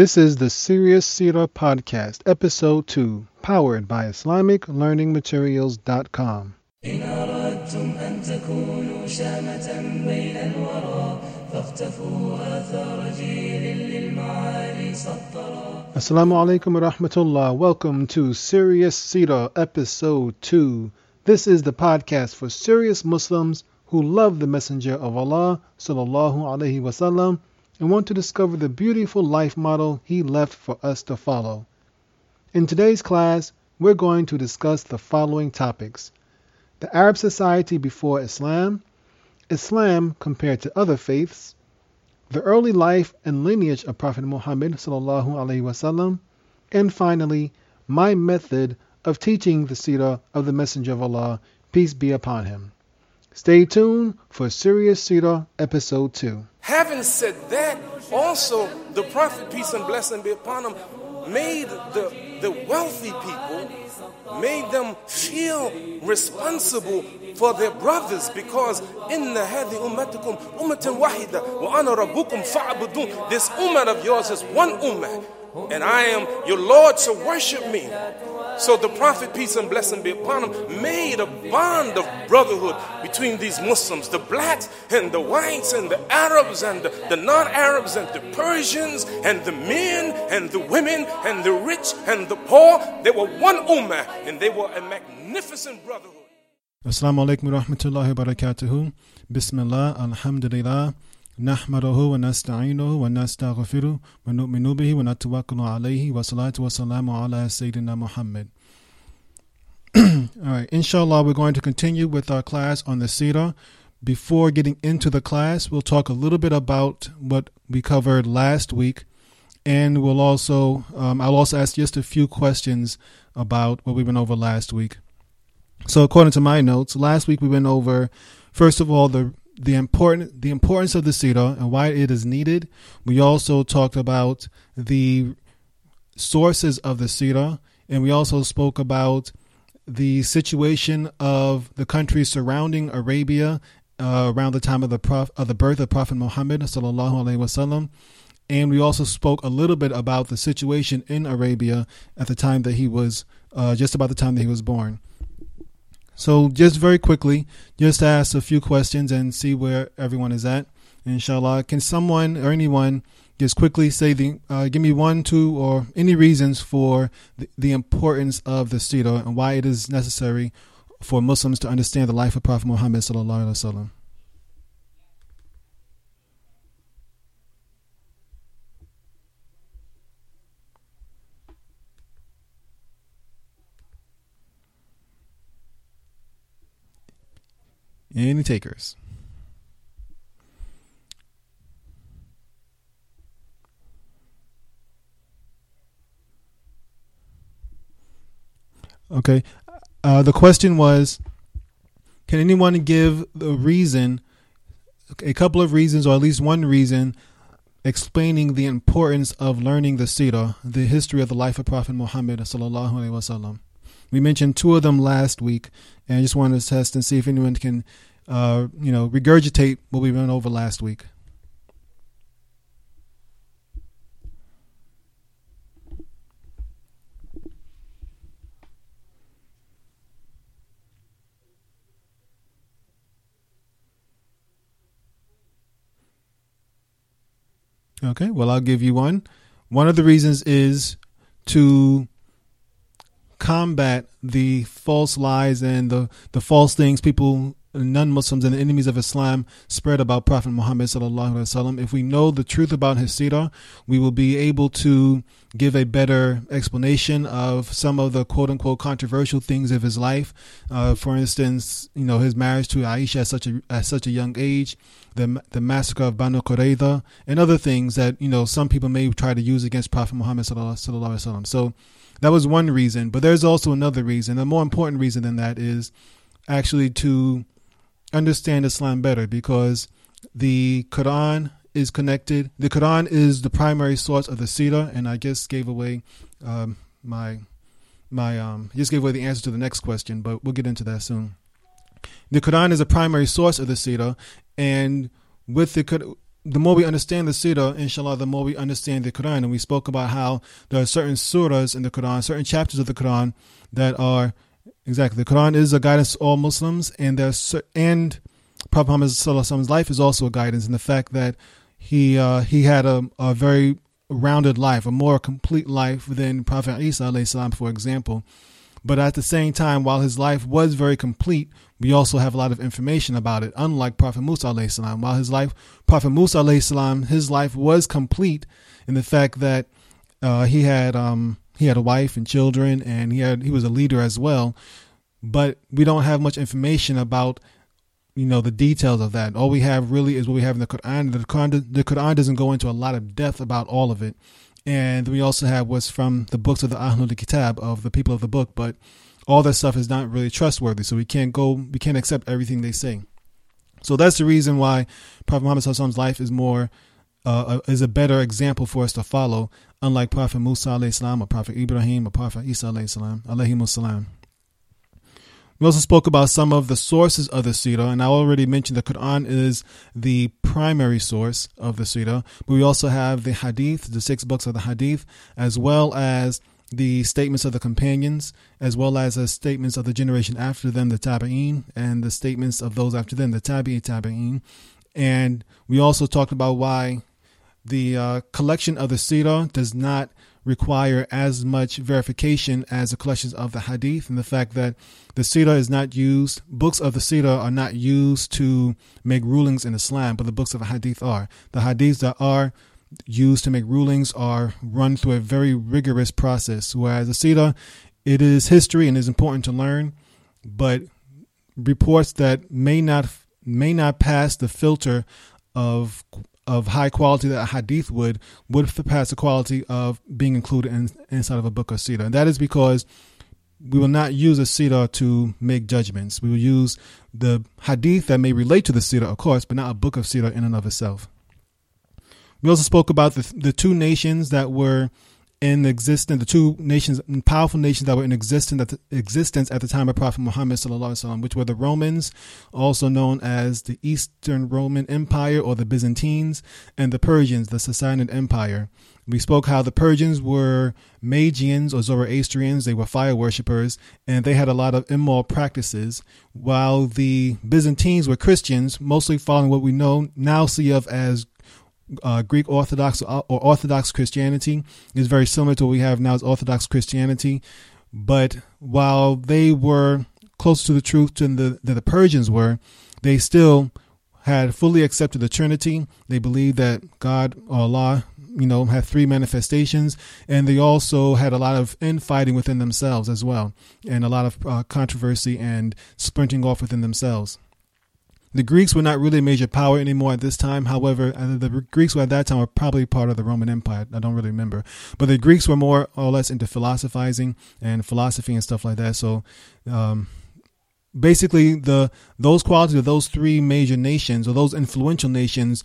This is the Serious Seerah Podcast, Episode 2, powered by IslamicLearningMaterials.com. إن أردتم أن تكونوا Assalamu alaikum wa rahmatullah. Welcome to Serious Seerah Episode 2. This is the podcast for serious Muslims who love the Messenger of Allah sallallahu alaihi wasallam and want to discover the beautiful life model he left for us to follow. In today's class, we're going to discuss the following topics the Arab society before Islam, Islam compared to other faiths, the early life and lineage of Prophet Muhammad wasallam, and finally, my method of teaching the seerah of the Messenger of Allah, peace be upon him. Stay tuned for Serious Seerah Episode 2. Having said that, also the prophet, peace and blessing be upon him, made the, the wealthy people, made them feel responsible for their brothers because in the hadi ummatukum ummatan wahida wa ana rabbukum fa'budun. This ummah of yours is one ummah and I am your Lord, so worship me. So the Prophet, peace and blessing be upon him, made a bond of brotherhood between these Muslims, the blacks and the whites and the Arabs and the, the non-Arabs and the Persians and the men and the women and the rich and the poor. They were one ummah and they were a magnificent brotherhood. Assalamu alaikum wa rahmatullahi wa barakatuhu. Bismillah, alhamdulillah. نحمده ونستعينه ونستغفره ونؤمن به ونتوكل عليه والصلاة والسلام على سيدنا Muhammad. All right, inshallah, we're going to continue with our class on the Sirah. Before getting into the class, we'll talk a little bit about what we covered last week, and we'll also um, I'll also ask just a few questions about what we went over last week. So, according to my notes, last week we went over first of all the the important the importance of the Sirah and why it is needed. We also talked about the sources of the Sirah, and we also spoke about the situation of the countries surrounding Arabia uh, around the time of the prof- of the birth of Prophet Muhammad sallallahu alaihi wasallam. And we also spoke a little bit about the situation in Arabia at the time that he was, uh, just about the time that he was born. So, just very quickly, just ask a few questions and see where everyone is at. Inshallah, can someone or anyone just quickly say the uh, give me one, two, or any reasons for the, the importance of the Sirah and why it is necessary for Muslims to understand the life of Prophet Muhammad sallallahu alaihi wasallam. Any takers? Okay. Uh, the question was Can anyone give the reason, a couple of reasons, or at least one reason, explaining the importance of learning the Sirah, the history of the life of Prophet Muhammad? sallallahu alaihi wasallam? We mentioned two of them last week, and I just wanted to test and see if anyone can, uh, you know, regurgitate what we went over last week. Okay, well, I'll give you one. One of the reasons is to combat the false lies and the, the false things people non-Muslims and the enemies of Islam spread about Prophet Muhammad sallallahu alaihi wasallam. If we know the truth about his sirah, we will be able to give a better explanation of some of the quote-unquote controversial things of his life. Uh, for instance, you know his marriage to Aisha at such a at such a young age, the the massacre of Banu Qurayza, and other things that you know some people may try to use against Prophet Muhammad sallallahu alaihi wasallam. So that was one reason, but there's also another reason. A more important reason than that is actually to understand Islam better because the Quran is connected. The Quran is the primary source of the Sirah, and I just gave away um, my my um just gave away the answer to the next question, but we'll get into that soon. The Quran is a primary source of the Sirah, and with the the more we understand the Sirah, inshallah, the more we understand the Quran. And we spoke about how there are certain surahs in the Quran, certain chapters of the Quran that are exactly the Quran is a guidance to all Muslims, and there's and Prophet Muhammad's life is also a guidance in the fact that he uh, he had a, a very rounded life, a more complete life than Prophet Isa, salam, for example. But at the same time, while his life was very complete, we also have a lot of information about it. Unlike Prophet Musa salam, while his life, Prophet Musa salam, his life was complete in the fact that uh, he had um, he had a wife and children, and he had he was a leader as well. But we don't have much information about you know the details of that. All we have really is what we have in the Quran. The Quran, the Quran doesn't go into a lot of depth about all of it and we also have what's from the books of the Ahlul Kitab of the people of the book, but all that stuff is not really trustworthy, so we can't go, we can't accept everything they say. So that's the reason why Prophet Muhammad's life is more uh, is a better example for us to follow, unlike Prophet Musa salam or Prophet Ibrahim or Prophet Isa salam salam. We also spoke about some of the sources of the Sirah, and I already mentioned the Quran is the primary source of the Sirah, but we also have the Hadith, the six books of the Hadith, as well as the statements of the companions, as well as the statements of the generation after them, the Tabi'een, and the statements of those after them, the Tabi'i Tabi'een. And we also talked about why the uh, collection of the Sira does not require as much verification as the collections of the hadith and the fact that the Sira is not used, books of the Sira are not used to make rulings in Islam, but the books of the hadith are. The hadiths that are used to make rulings are run through a very rigorous process, whereas the Sira, it is history and is important to learn, but reports that may not may not pass the filter of of high quality that a hadith would would surpass the quality of being included in, inside of a book of Sirah. And that is because we will not use a Sirah to make judgments. We will use the hadith that may relate to the Sirah, of course, but not a book of Sirah in and of itself. We also spoke about the, the two nations that were in existence, the two nations, powerful nations that were in existence at the, existence at the time of Prophet Muhammad sallallahu which were the Romans, also known as the Eastern Roman Empire or the Byzantines, and the Persians, the Sassanid Empire. We spoke how the Persians were Magians or Zoroastrians, they were fire worshippers, and they had a lot of immoral practices, while the Byzantines were Christians, mostly following what we know now see of as uh, Greek Orthodox or Orthodox Christianity is very similar to what we have now as Orthodox Christianity. But while they were closer to the truth than the, than the Persians were, they still had fully accepted the Trinity. They believed that God or Allah, you know, had three manifestations, and they also had a lot of infighting within themselves as well, and a lot of uh, controversy and splinting off within themselves. The Greeks were not really a major power anymore at this time. However, uh, the Greeks were at that time were probably part of the Roman Empire. I don't really remember, but the Greeks were more or less into philosophizing and philosophy and stuff like that. So, um, basically, the those qualities of those three major nations or those influential nations,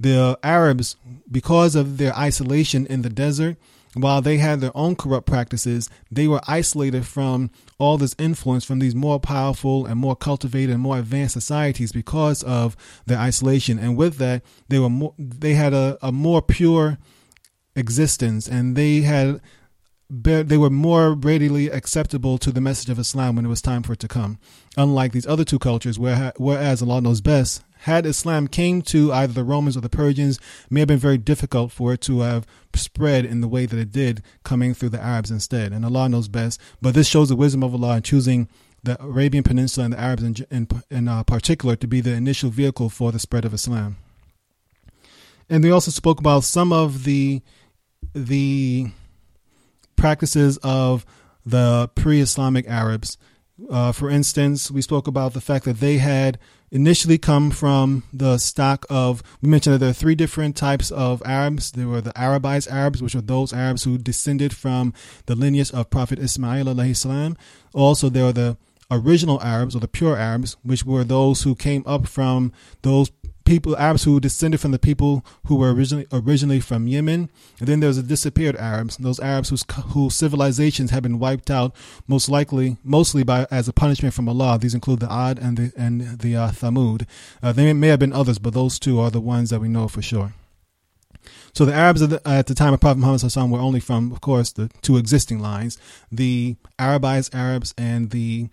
the Arabs, because of their isolation in the desert, while they had their own corrupt practices, they were isolated from all this influence from these more powerful and more cultivated and more advanced societies because of their isolation. And with that, they were more, they had a, a more pure existence and they had they were more readily acceptable to the message of Islam when it was time for it to come. Unlike these other two cultures, where, whereas Allah knows best, had Islam came to either the Romans or the Persians, may have been very difficult for it to have spread in the way that it did, coming through the Arabs instead. And Allah knows best. But this shows the wisdom of Allah in choosing the Arabian Peninsula and the Arabs in, in, in uh, particular to be the initial vehicle for the spread of Islam. And they also spoke about some of the the practices of the pre-Islamic Arabs. Uh, for instance, we spoke about the fact that they had initially come from the stock of we mentioned that there are three different types of Arabs. There were the Arabized Arabs, which are those Arabs who descended from the lineage of Prophet Ismail salam. Also, there are the original Arabs or the pure Arabs, which were those who came up from those people Arabs who descended from the people who were originally originally from Yemen, and then there's the disappeared Arabs, those Arabs whose whose civilizations have been wiped out, most likely mostly by as a punishment from Allah. These include the Ad and the and the uh, Thamud. Uh, there may have been others, but those two are the ones that we know for sure. So the Arabs at the, at the time of Prophet Muhammad Sallallahu were only from, of course, the two existing lines: the Arabized Arabs and the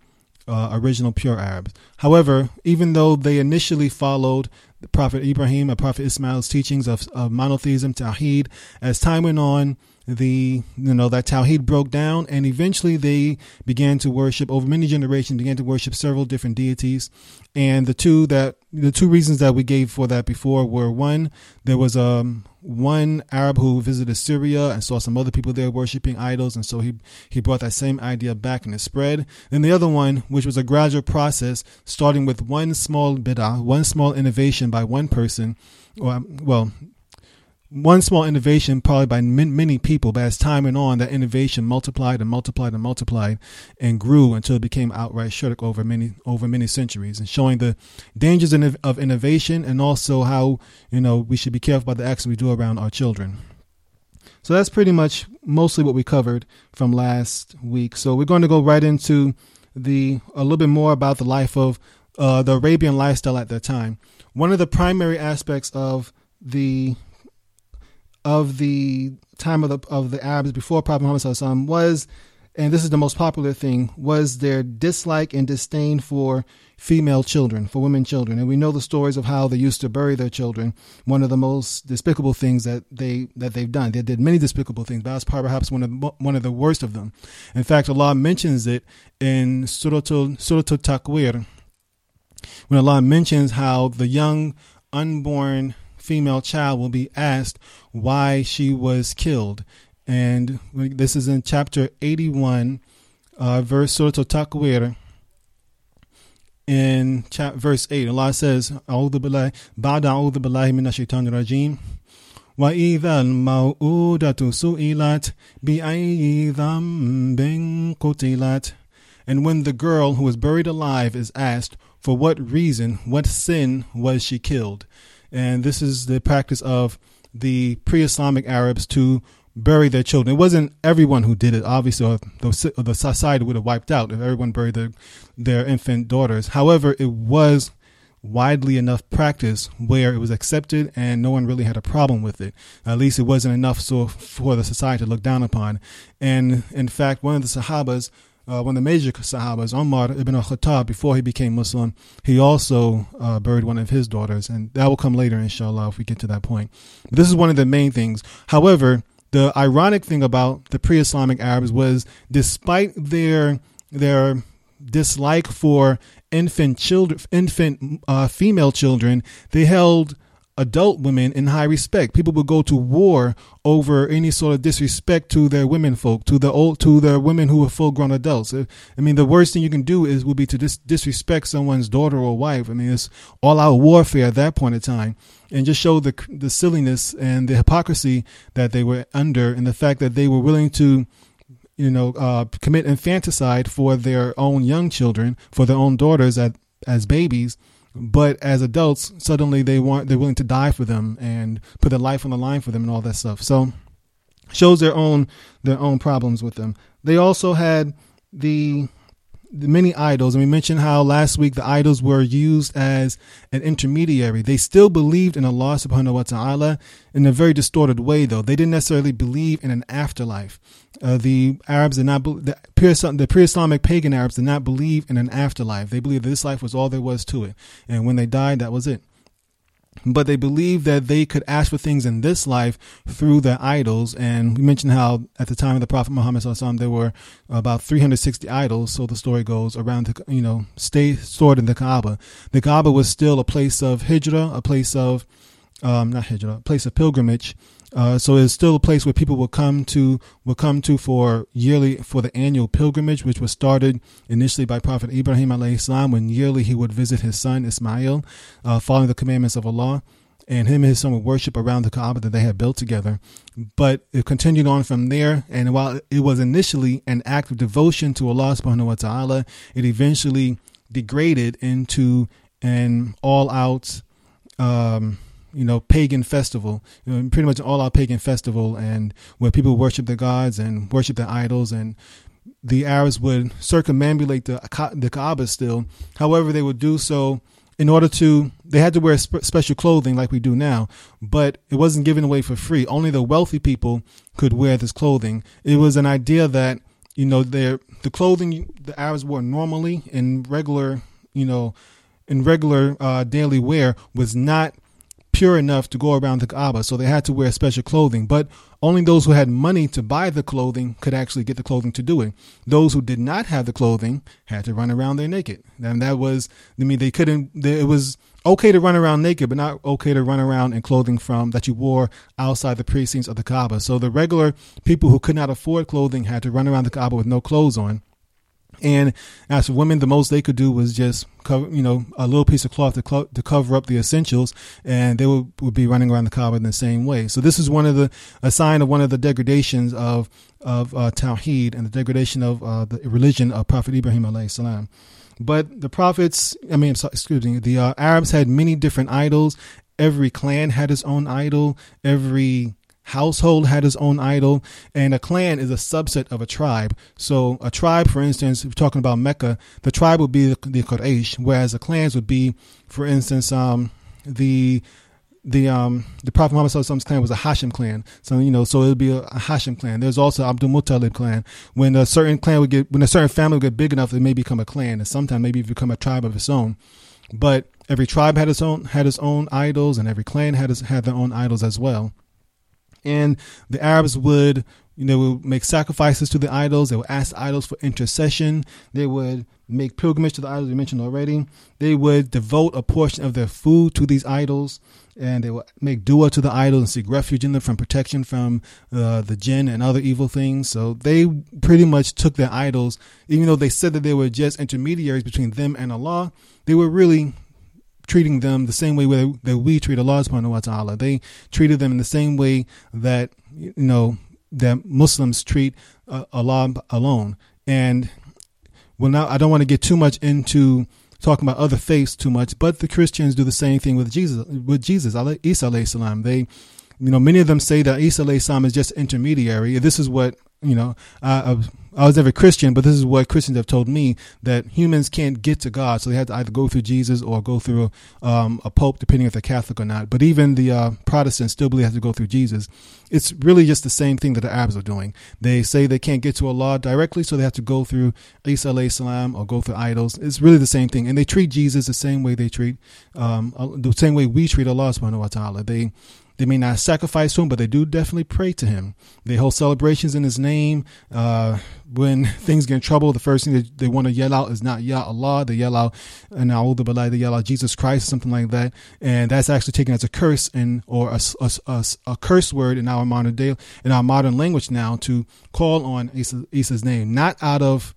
uh, original pure Arabs. However, even though they initially followed the Prophet Ibrahim and Prophet Ismail's teachings of, of monotheism, Tawheed, as time went on, the you know that Tawheed broke down, and eventually they began to worship over many generations began to worship several different deities. And the two that the two reasons that we gave for that before were one, there was um one Arab who visited Syria and saw some other people there worshiping idols, and so he he brought that same idea back and it spread. Then the other one, which was a gradual process, starting with one small bid'ah, one small innovation by one person, or well, one small innovation probably by many people, but as time went on, that innovation multiplied and multiplied and multiplied and grew until it became outright shirk over many over many centuries, and showing the dangers of innovation and also how you know we should be careful about the actions we do around our children. So that's pretty much mostly what we covered from last week. So we're going to go right into the a little bit more about the life of uh, the Arabian lifestyle at that time. One of the primary aspects of the of the time of the of the Arabs before Prophet Muhammad was, and this is the most popular thing, was their dislike and disdain for female children, for women children. And we know the stories of how they used to bury their children. One of the most despicable things that they that they've done. They did many despicable things, but that's perhaps one of one of the worst of them. In fact, Allah mentions it in Surah Surah Takwir when Allah mentions how the young unborn female child will be asked why she was killed. And this is in chapter 81, uh, verse Surah Takwir. In chap- verse 8, Allah says, أعوذ بالله بعد أعوذ بالله من الشيطان الرجيم وإذا الموءودة سئلت بأي ذنب قتلت And when the girl who was buried alive is asked, for what reason, what sin was she killed? and this is the practice of the pre-Islamic Arabs to bury their children. It wasn't everyone who did it, obviously, or the, or uh, the society would have wiped out if everyone buried their, their infant daughters. However, it was widely enough practice where it was accepted and no one really had a problem with it. At least it wasn't enough so for the society to look down upon. And in fact, one of the Sahabas uh, one of the major Sahabas, Umar ibn al-Khattab, before he became Muslim, he also uh, buried one of his daughters, and that will come later, inshallah, if we get to that point. But this is one of the main things. However, the ironic thing about the pre-Islamic Arabs was, despite their their dislike for infant children, infant uh, female children, they held adult women in high respect. People would go to war over any sort of disrespect to their women folk, to the old, to their women who were full grown adults. I mean, the worst thing you can do is would be to dis- disrespect someone's daughter or wife. I mean, it's all out warfare at that point in time, and just show the the silliness and the hypocrisy that they were under, and the fact that they were willing to. You know, uh, commit infanticide for their own young children, for their own daughters at, as babies, but as adults suddenly they want they're willing to die for them and put their life on the line for them and all that stuff. So shows their own their own problems with them. They also had the the many idols, and we mentioned how last week the idols were used as an intermediary. They still believed in Allah subhanahu wa ta'ala in a very distorted way, though. They didn't necessarily believe in an afterlife. Uh, the Arabs did not, the pre-Islamic pagan Arabs did not believe in an afterlife. They believed this life was all there was to it. And when they died, that was it but they believed that they could ask for things in this life through their idols. And we mentioned how at the time of the Prophet Muhammad Sallallahu there were about 360 idols. So the story goes around, the, you know, stay stored in the Kaaba. The Kaaba was still a place of hijrah, a place of, um, not hijrah, a place of pilgrimage uh, so it's still a place where people will come to will come to for yearly for the annual pilgrimage, which was started initially by Prophet Ibrahim alayhi salam when yearly he would visit his son Ismail, uh, following the commandments of Allah, and him and his son would worship around the Kaaba that they had built together. But it continued on from there, and while it was initially an act of devotion to Allah subhanahu wa taala, it eventually degraded into an all-out um, you know, pagan festival, you know, pretty much all our pagan festival, and where people worship their gods and worship their idols, and the Arabs would circumambulate the the Kaaba still. However, they would do so in order to. They had to wear sp- special clothing like we do now, but it wasn't given away for free. Only the wealthy people could wear this clothing. It was an idea that you know their the clothing the Arabs wore normally in regular you know in regular uh, daily wear was not pure enough to go around the Kaaba, so they had to wear special clothing. But only those who had money to buy the clothing could actually get the clothing to do it. Those who did not have the clothing had to run around there naked, and that was I mean they couldn't. It was okay to run around naked, but not okay to run around in clothing from that you wore outside the precincts of the Kaaba. So the regular people who could not afford clothing had to run around the Kaaba with no clothes on. And as for women, the most they could do was just cover, you know, a little piece of cloth to, to cover up the essentials, and they would, would be running around the Kaaba in the same way. So this is one of the a sign of one of the degradations of of uh, Tawheed and the degradation of uh, the religion of Prophet Ibrahim alayhi salam. But the prophets, I mean, excuse me, the uh, Arabs had many different idols. Every clan had its own idol. Every household had its own idol, and a clan is a subset of a tribe. So, a tribe, for instance, if we're talking about Mecca, the tribe would be the, the Quraysh, whereas the clans would be, for instance, um, the the um the Prophet Muhammad Sallallahu clan was a Hashim clan. So you know, so it would be a, a Hashim clan. There's also Abdul Muttalib clan. When a certain clan would get when a certain family would get big enough, it may become a clan, and sometimes maybe become a tribe of its own. But every tribe had its own had its own idols, and every clan had its, had their own idols as well and the Arabs would you know would make sacrifices to the idols. They would ask the idols for intercession. They would make pilgrimage to the idols we mentioned already. They would devote a portion of their food to these idols, and they would make dua to the idols and seek refuge in them from protection from uh, the jinn and other evil things. So they pretty much took their idols, even though they said that they were just intermediaries between them and Allah. They were really treating them the same way that we treat Allah subhanahu wa ta'ala. They treated them in the same way that, you know, that Muslims treat uh, Allah alone. And well, now I don't want to get too much into talking about other faiths too much, but the Christians do the same thing with Jesus, with Jesus, Isa alayhi salam. They, you know, many of them say that Isa alayhi salam is just intermediary. This is what, you know, I, I was never Christian, but this is what Christians have told me that humans can't get to God, so they have to either go through Jesus or go through um, a pope, depending if they're Catholic or not. But even the uh, Protestants still believe they have to go through Jesus. It's really just the same thing that the Arabs are doing. They say they can't get to Allah directly, so they have to go through Isa alayhi salam or go through idols. It's really the same thing, and they treat Jesus the same way they treat um, uh, the same way we treat Allah subhanahu wa taala. They they may not sacrifice to him, but they do definitely pray to him. They hold celebrations in his name. Uh, when things get in trouble, the first thing that they want to yell out is not Ya Allah. They yell out, and Billah, they yell out Jesus Christ, something like that. And that's actually taken as a curse and or a, a, a, a, curse word in our modern day, in our modern language now to call on Isa, Isa's name, not out of,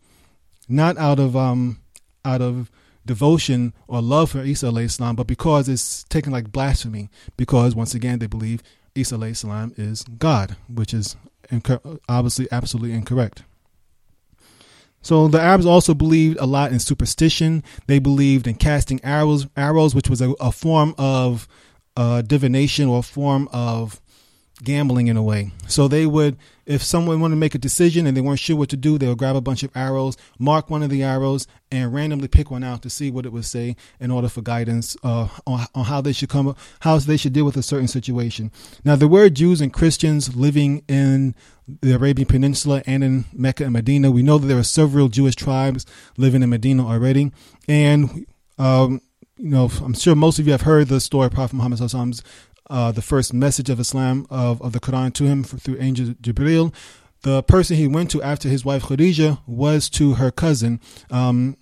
not out of, um, out of, devotion or love for Isa salam, but because it's taken like blasphemy. Because once again, they believe Isa salam is God, which is inc- obviously absolutely incorrect. So the Arabs also believed a lot in superstition. They believed in casting arrows, arrows, which was a, a form of uh, divination or a form of gambling in a way. So they would, if someone wanted to make a decision and they weren't sure what to do, they would grab a bunch of arrows, mark one of the arrows, and randomly pick one out to see what it would say in order for guidance uh, on, on how they should come, how they should deal with a certain situation. Now, there were Jews and Christians living in the Arabian Peninsula and in Mecca and Medina. We know that there are several Jewish tribes living in Medina already, and um, you know, I'm sure most of you have heard the story of Prophet Muhammad uh, the first message of Islam of, of the Quran to him through angel Jibril. The person he went to after his wife Khadijah was to her cousin, um,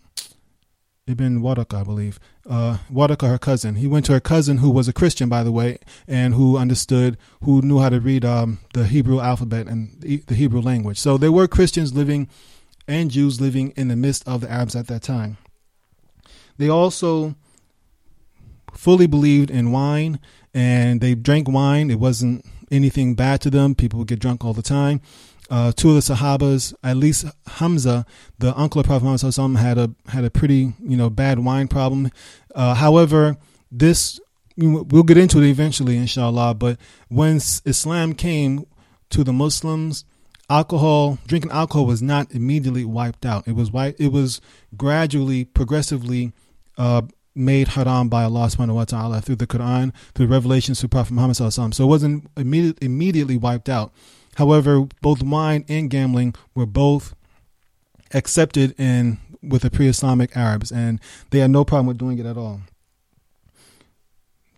Ibn Waraq, I believe. Uh, Waraq, her cousin. He went to her cousin, who was a Christian, by the way, and who understood, who knew how to read um, the Hebrew alphabet and the Hebrew language. So there were Christians living and Jews living in the midst of the Arabs at that time. They also fully believed in wine and they drank wine. It wasn't anything bad to them. People would get drunk all the time. Uh, two of the Sahabas, at least Hamza, the uncle of Prophet Muhammad had a had a pretty you know bad wine problem. Uh, however, this we'll get into it eventually, inshallah. But when Islam came to the Muslims, alcohol, drinking alcohol was not immediately wiped out. It was wiped, it was gradually, progressively uh, made haram by Allah subhanahu wa ta'ala through the Quran, through revelations through Prophet Muhammad So it wasn't immediate, immediately wiped out. However, both wine and gambling were both accepted in with the pre-Islamic Arabs, and they had no problem with doing it at all.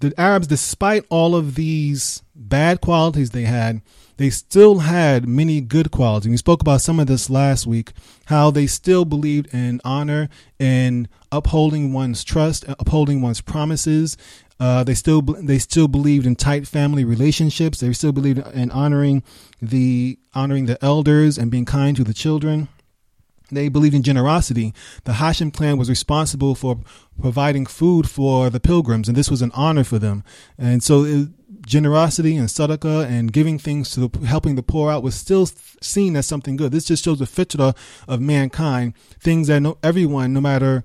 The Arabs, despite all of these bad qualities they had, they still had many good qualities. We spoke about some of this last week, how they still believed in honor and upholding one's trust, upholding one's promises. Uh, they still they still believed in tight family relationships. They still believed in honoring the honoring the elders and being kind to the children. They believed in generosity. The Hashim clan was responsible for providing food for the pilgrims, and this was an honor for them. And so, it, generosity and sadaqah and giving things to the, helping the poor out was still seen as something good. This just shows the fitrah of mankind. Things that no, everyone, no matter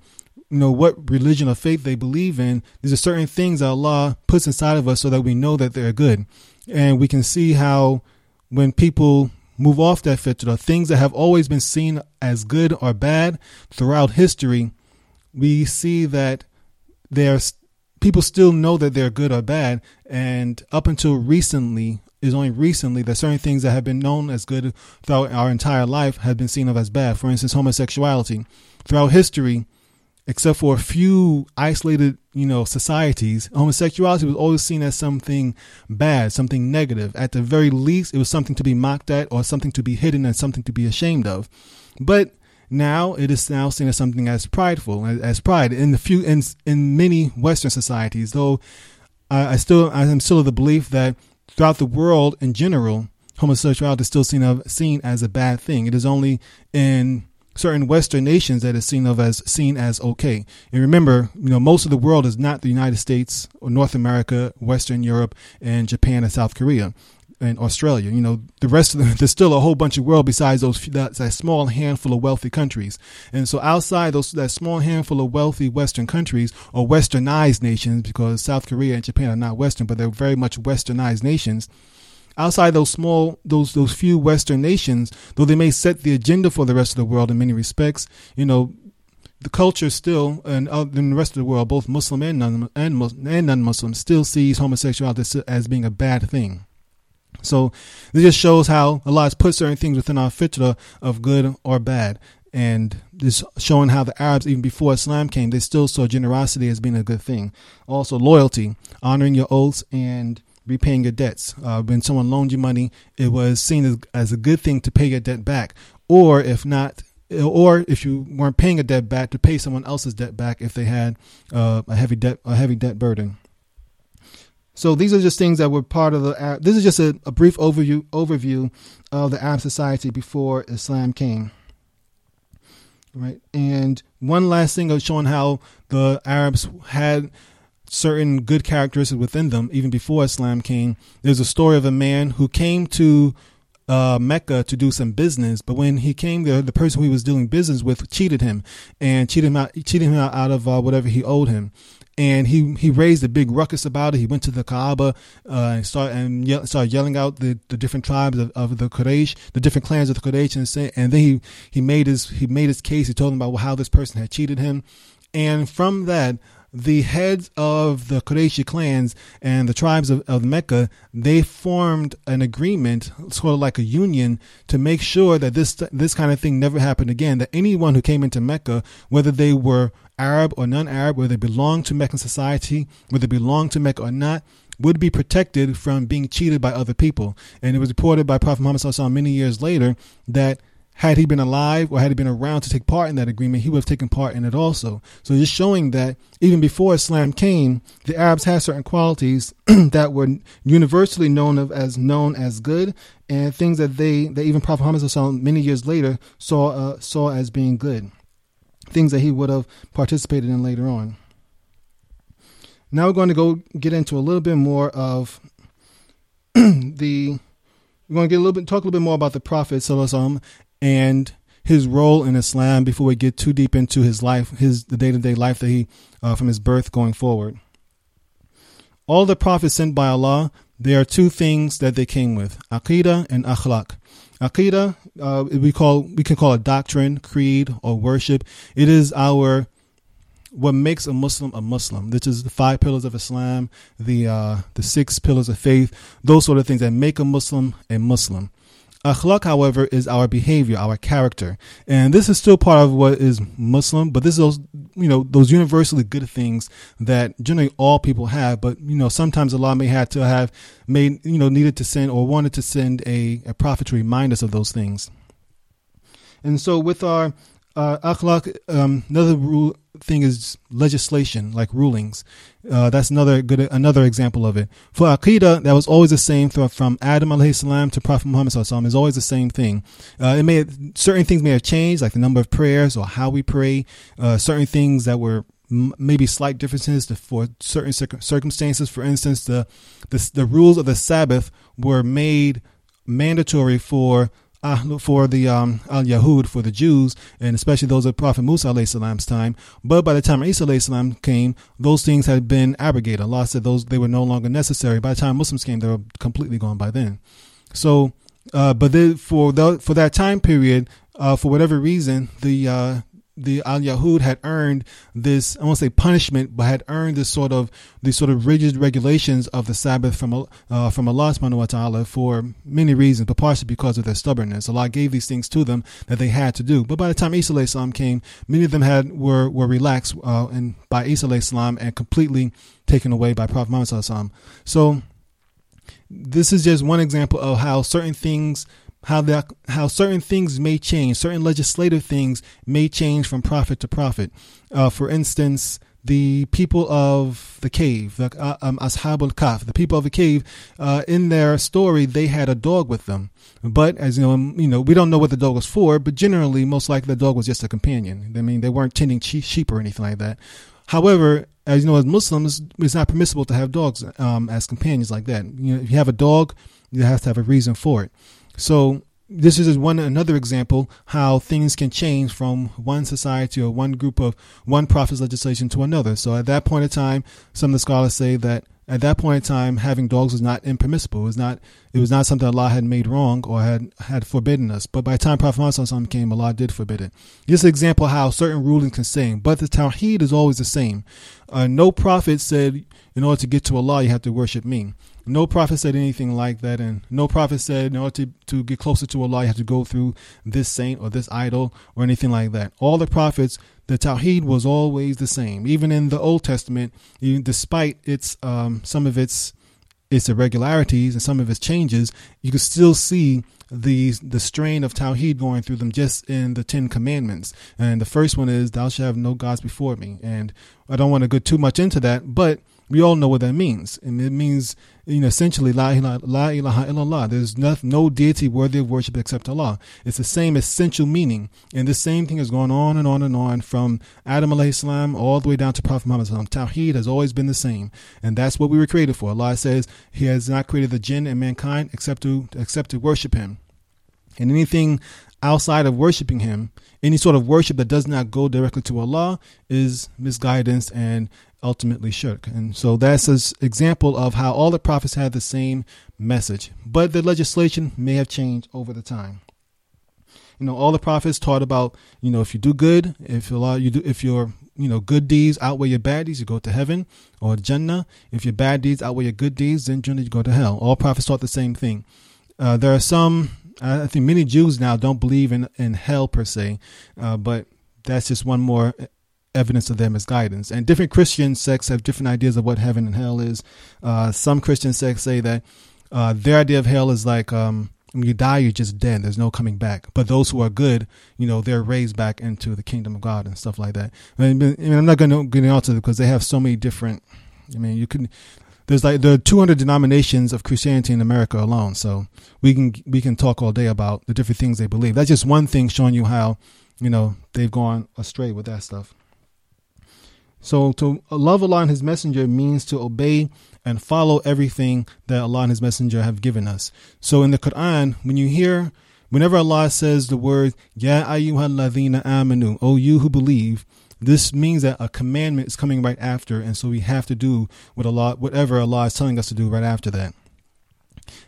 you know what religion or faith they believe in, these are certain things that Allah puts inside of us so that we know that they're good, and we can see how when people move off that fitrah, things that have always been seen as good or bad throughout history, we see that there's people still know that they're good or bad, and up until recently, is only recently that certain things that have been known as good throughout our entire life have been seen of as bad. For instance, homosexuality. Throughout history, except for a few isolated, you know, societies, homosexuality was always seen as something bad, something negative. At the very least, it was something to be mocked at or something to be hidden and something to be ashamed of. But now it is now seen as something as prideful, as, as pride in the few in in many Western societies. Though I, I still I am still of the belief that throughout the world in general, homosexuality is still seen of seen as a bad thing. It is only in certain Western nations that is seen of as seen as okay. And remember, you know, most of the world is not the United States or North America, Western Europe, and Japan and South Korea and Australia. You know, the rest of the, there's still a whole bunch of world besides those that, that small handful of wealthy countries. And so outside those that small handful of wealthy Western countries or Westernized nations, because South Korea and Japan are not Western, but they're very much Westernized nations outside those small those those few western nations though they may set the agenda for the rest of the world in many respects you know the culture still and in the rest of the world both muslim and non and, and non-muslim still sees homosexuality as being a bad thing so this just shows how Allah has put certain things within our fitrah of good or bad and this showing how the Arabs, even before Islam came, they still saw generosity as being a good thing. Also, loyalty, honoring your oaths, and repaying your debts. Uh, when someone loaned you money, it was seen as, as a good thing to pay your debt back. Or if not, or if you weren't paying a debt back, to pay someone else's debt back if they had uh, a heavy debt a heavy debt burden. So these are just things that were part of the. This is just a, a brief overview overview of the Arab society before Islam came. Right, and one last thing of showing how the Arabs had certain good characteristics within them even before Islam came. There's a story of a man who came to uh, Mecca to do some business, but when he came there, the person he was doing business with cheated him and cheated him out, cheated him out of uh, whatever he owed him. And he, he raised a big ruckus about it. He went to the Kaaba uh, and started and ye- started yelling out the, the different tribes of, of the Quraysh, the different clans of the Quraysh, and, say, and then he, he made his he made his case. He told them about how this person had cheated him, and from that, the heads of the Qurayshi clans and the tribes of, of Mecca, they formed an agreement, sort of like a union, to make sure that this this kind of thing never happened again. That anyone who came into Mecca, whether they were Arab or non-Arab, whether they belonged to Meccan society, whether they belonged to Mecca or not, would be protected from being cheated by other people. And it was reported by Prophet Muhammad many years later that had he been alive or had he been around to take part in that agreement, he would have taken part in it also. So just showing that even before Islam came, the Arabs had certain qualities that were universally known of as known as good, and things that they that even Prophet Muhammad many years later saw uh, saw as being good, things that he would have participated in later on. Now we're going to go get into a little bit more of the we're going to get a little bit talk a little bit more about the Prophet Sallallahu and his role in Islam before we get too deep into his life, his the day to day life that he uh, from his birth going forward. all the prophets sent by Allah, there are two things that they came with: aqidah and akhlaq. Aqidah, uh, we call we can call it doctrine, creed, or worship. It is our what makes a Muslim a Muslim. This is the five pillars of Islam, the uh, the six pillars of faith, those sort of things that make a Muslim a Muslim. Akhlaq, however, is our behavior, our character, and this is still part of what is Muslim. But this is those, you know, those universally good things that generally all people have. But you know, sometimes Allah may have to have made, you know, needed to send or wanted to send a, a prophet to remind us of those things. And so, with our uh, akhlaq, um, another rule thing is legislation, like rulings. Uh, that's another good another example of it. For aqidah, that was always the same from Adam alayhi salam to Prophet Muhammad sallallahu is always the same thing. Uh, it may have, certain things may have changed, like the number of prayers or how we pray. Uh, certain things that were maybe slight differences for certain circumstances. For instance, the, the the rules of the Sabbath were made mandatory for uh, for the um, al Yahud, for the Jews, and especially those of Prophet Musa alayhi salam's time. But by the time Isa salam came, those things had been abrogated. Allah said those they were no longer necessary. By the time Muslims came, they were completely gone by then. So, uh, but for the, for that time period, uh, for whatever reason, the uh, the Al Yahud had earned this, I won't say punishment, but had earned this sort of these sort of rigid regulations of the Sabbath from uh, from Allah subhanahu wa ta'ala for many reasons, but partially because of their stubbornness. Allah gave these things to them that they had to do. But by the time Isa salam came, many of them had were were relaxed uh, and by Isa salam and completely taken away by Prophet Muhammad. So this is just one example of how certain things how that how certain things may change, certain legislative things may change from prophet to prophet. Uh, for instance, the people of the cave, the uh, um, Ashabul Kahf, the people of the cave, uh, in their story, they had a dog with them. But as you know, you know, we don't know what the dog was for. But generally, most likely, the dog was just a companion. I mean, they weren't tending sheep or anything like that. However, as you know, as Muslims, it's not permissible to have dogs um, as companions like that. You know, if you have a dog, you have to have a reason for it. So this is one another example how things can change from one society or one group of one prophet's legislation to another. So at that point in time, some of the scholars say that at that point in time, having dogs was not impermissible. It was not it was not something Allah had made wrong or had had forbidden us. But by the time Prophet Muhammad came, Allah did forbid it. This is an example how certain rulings can same, but the Tawheed is always the same. Uh, no prophet said in order to get to Allah you have to worship me. No prophet said anything like that, and no prophet said in order to, to get closer to Allah, you have to go through this saint or this idol or anything like that. All the prophets, the Tawheed was always the same. Even in the Old Testament, even despite its um, some of its its irregularities and some of its changes, you can still see the the strain of Tawheed going through them just in the Ten Commandments. And the first one is, "Thou shalt have no gods before me." And I don't want to go too much into that, but we all know what that means. And it means, you know, essentially, la ilaha, la ilaha illallah. There's no, no deity worthy of worship except Allah. It's the same essential meaning. And the same thing has gone on and on and on from Adam salam all the way down to Prophet Muhammad. Tawheed has always been the same. And that's what we were created for. Allah says He has not created the jinn and mankind except to, except to worship Him. And anything outside of worshiping Him, any sort of worship that does not go directly to Allah is misguidance and ultimately shirk. And so that's an example of how all the prophets had the same message, but the legislation may have changed over the time. You know, all the prophets taught about, you know, if you do good, if Allah, you do, if your, you know, good deeds outweigh your bad deeds, you go to heaven or Jannah. If your bad deeds outweigh your good deeds, then Jannah, you go to hell. All prophets taught the same thing. Uh, there are some, I think many Jews now don't believe in, in hell per se, uh, but that's just one more evidence of their misguidance. And different Christian sects have different ideas of what heaven and hell is. Uh, some Christian sects say that uh, their idea of hell is like um, when you die, you're just dead. There's no coming back. But those who are good, you know, they're raised back into the kingdom of God and stuff like that. I mean, I'm not going to get into it because they have so many different. I mean, you can. There's like there are 200 denominations of Christianity in America alone, so we can we can talk all day about the different things they believe. That's just one thing showing you how you know they've gone astray with that stuff. So to love Allah and His Messenger means to obey and follow everything that Allah and His Messenger have given us. So in the Quran, when you hear, whenever Allah says the word Ya ayyuhalladhina amanu, O you who believe, This means that a commandment is coming right after, and so we have to do what Allah, whatever Allah is telling us to do right after that.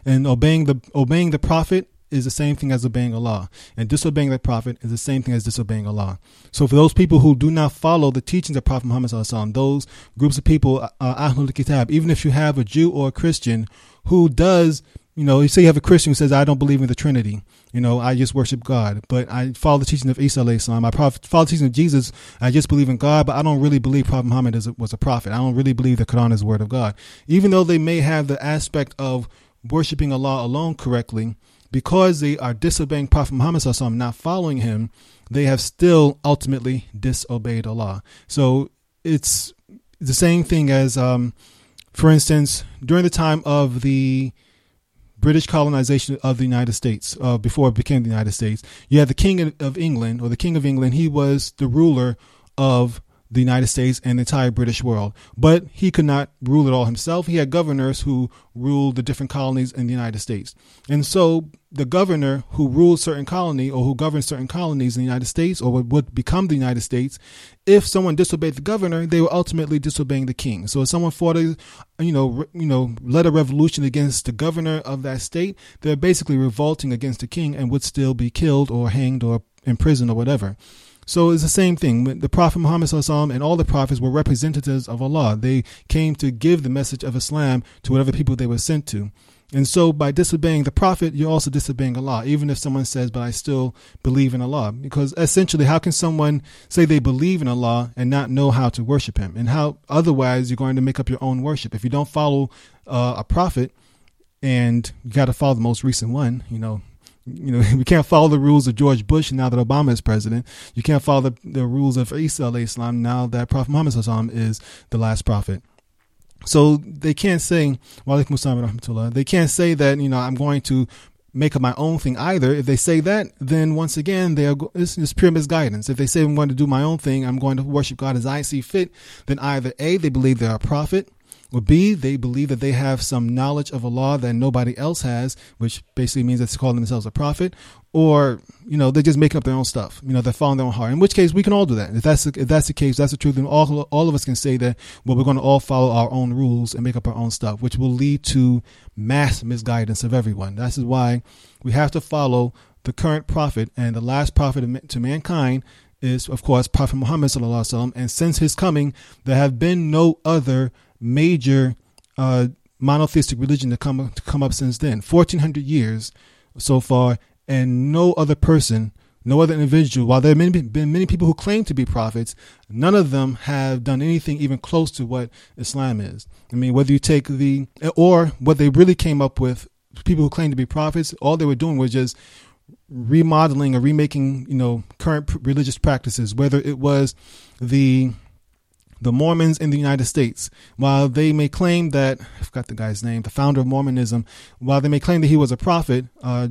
And obeying the obeying the prophet is the same thing as obeying Allah, and disobeying the prophet is the same thing as disobeying Allah. So, for those people who do not follow the teachings of Prophet Muhammad, those groups of people, uh, Ahlul Kitab, even if you have a Jew or a Christian who does you know, you say you have a Christian who says, I don't believe in the Trinity. You know, I just worship God. But I follow the teaching of Isa salam. I follow the teaching of Jesus. I just believe in God, but I don't really believe Prophet Muhammad is, was a prophet. I don't really believe the Quran is the word of God. Even though they may have the aspect of worshiping Allah alone correctly, because they are disobeying Prophet Muhammad salam, not following him, they have still ultimately disobeyed Allah. So it's the same thing as, um, for instance, during the time of the British colonization of the United States, uh, before it became the United States, you had the King of England, or the King of England. He was the ruler of the United States and the entire British world. But he could not rule it all himself. He had governors who ruled the different colonies in the United States. And so the governor who ruled certain colony or who governed certain colonies in the United States or what would become the United States, if someone disobeyed the governor, they were ultimately disobeying the king. So if someone fought a, you know, you know, led a revolution against the governor of that state, they're basically revolting against the king and would still be killed or hanged or imprisoned or whatever. So it's the same thing. The Prophet Muhammad and all the prophets were representatives of Allah. They came to give the message of Islam to whatever people they were sent to. And so by disobeying the Prophet, you're also disobeying Allah, even if someone says, but I still believe in Allah. Because essentially, how can someone say they believe in Allah and not know how to worship Him? And how otherwise you're going to make up your own worship? If you don't follow uh, a prophet and you got to follow the most recent one, you know, you know, we can't follow the rules of George Bush now that Obama is president. You can't follow the, the rules of Isa Islam now that Prophet Muhammad is the last prophet. So they can't say, they can't say that, you know, I'm going to make up my own thing either. If they say that, then once again, they are, it's, it's pure misguidance. If they say I'm going to do my own thing, I'm going to worship God as I see fit, then either A, they believe they're a prophet, or B, they believe that they have some knowledge of a law that nobody else has, which basically means that they call themselves a prophet, or you know they're just making up their own stuff. You know they're following their own heart. In which case, we can all do that. If that's the, if that's the case, that's the truth. Then all all of us can say that. Well, we're going to all follow our own rules and make up our own stuff, which will lead to mass misguidance of everyone. This is why we have to follow the current prophet and the last prophet to mankind is, of course, Prophet Muhammad sallallahu alaihi wasallam. And since his coming, there have been no other major uh, monotheistic religion to come to come up since then. Fourteen hundred years so far, and no other person, no other individual. While there have been many people who claim to be prophets, none of them have done anything even close to what Islam is. I mean, whether you take the or what they really came up with, people who claim to be prophets, all they were doing was just remodeling or remaking, you know, current religious practices. Whether it was the the Mormons in the United States, while they may claim that I forgot the guy's name, the founder of Mormonism, while they may claim that he was a prophet, uh,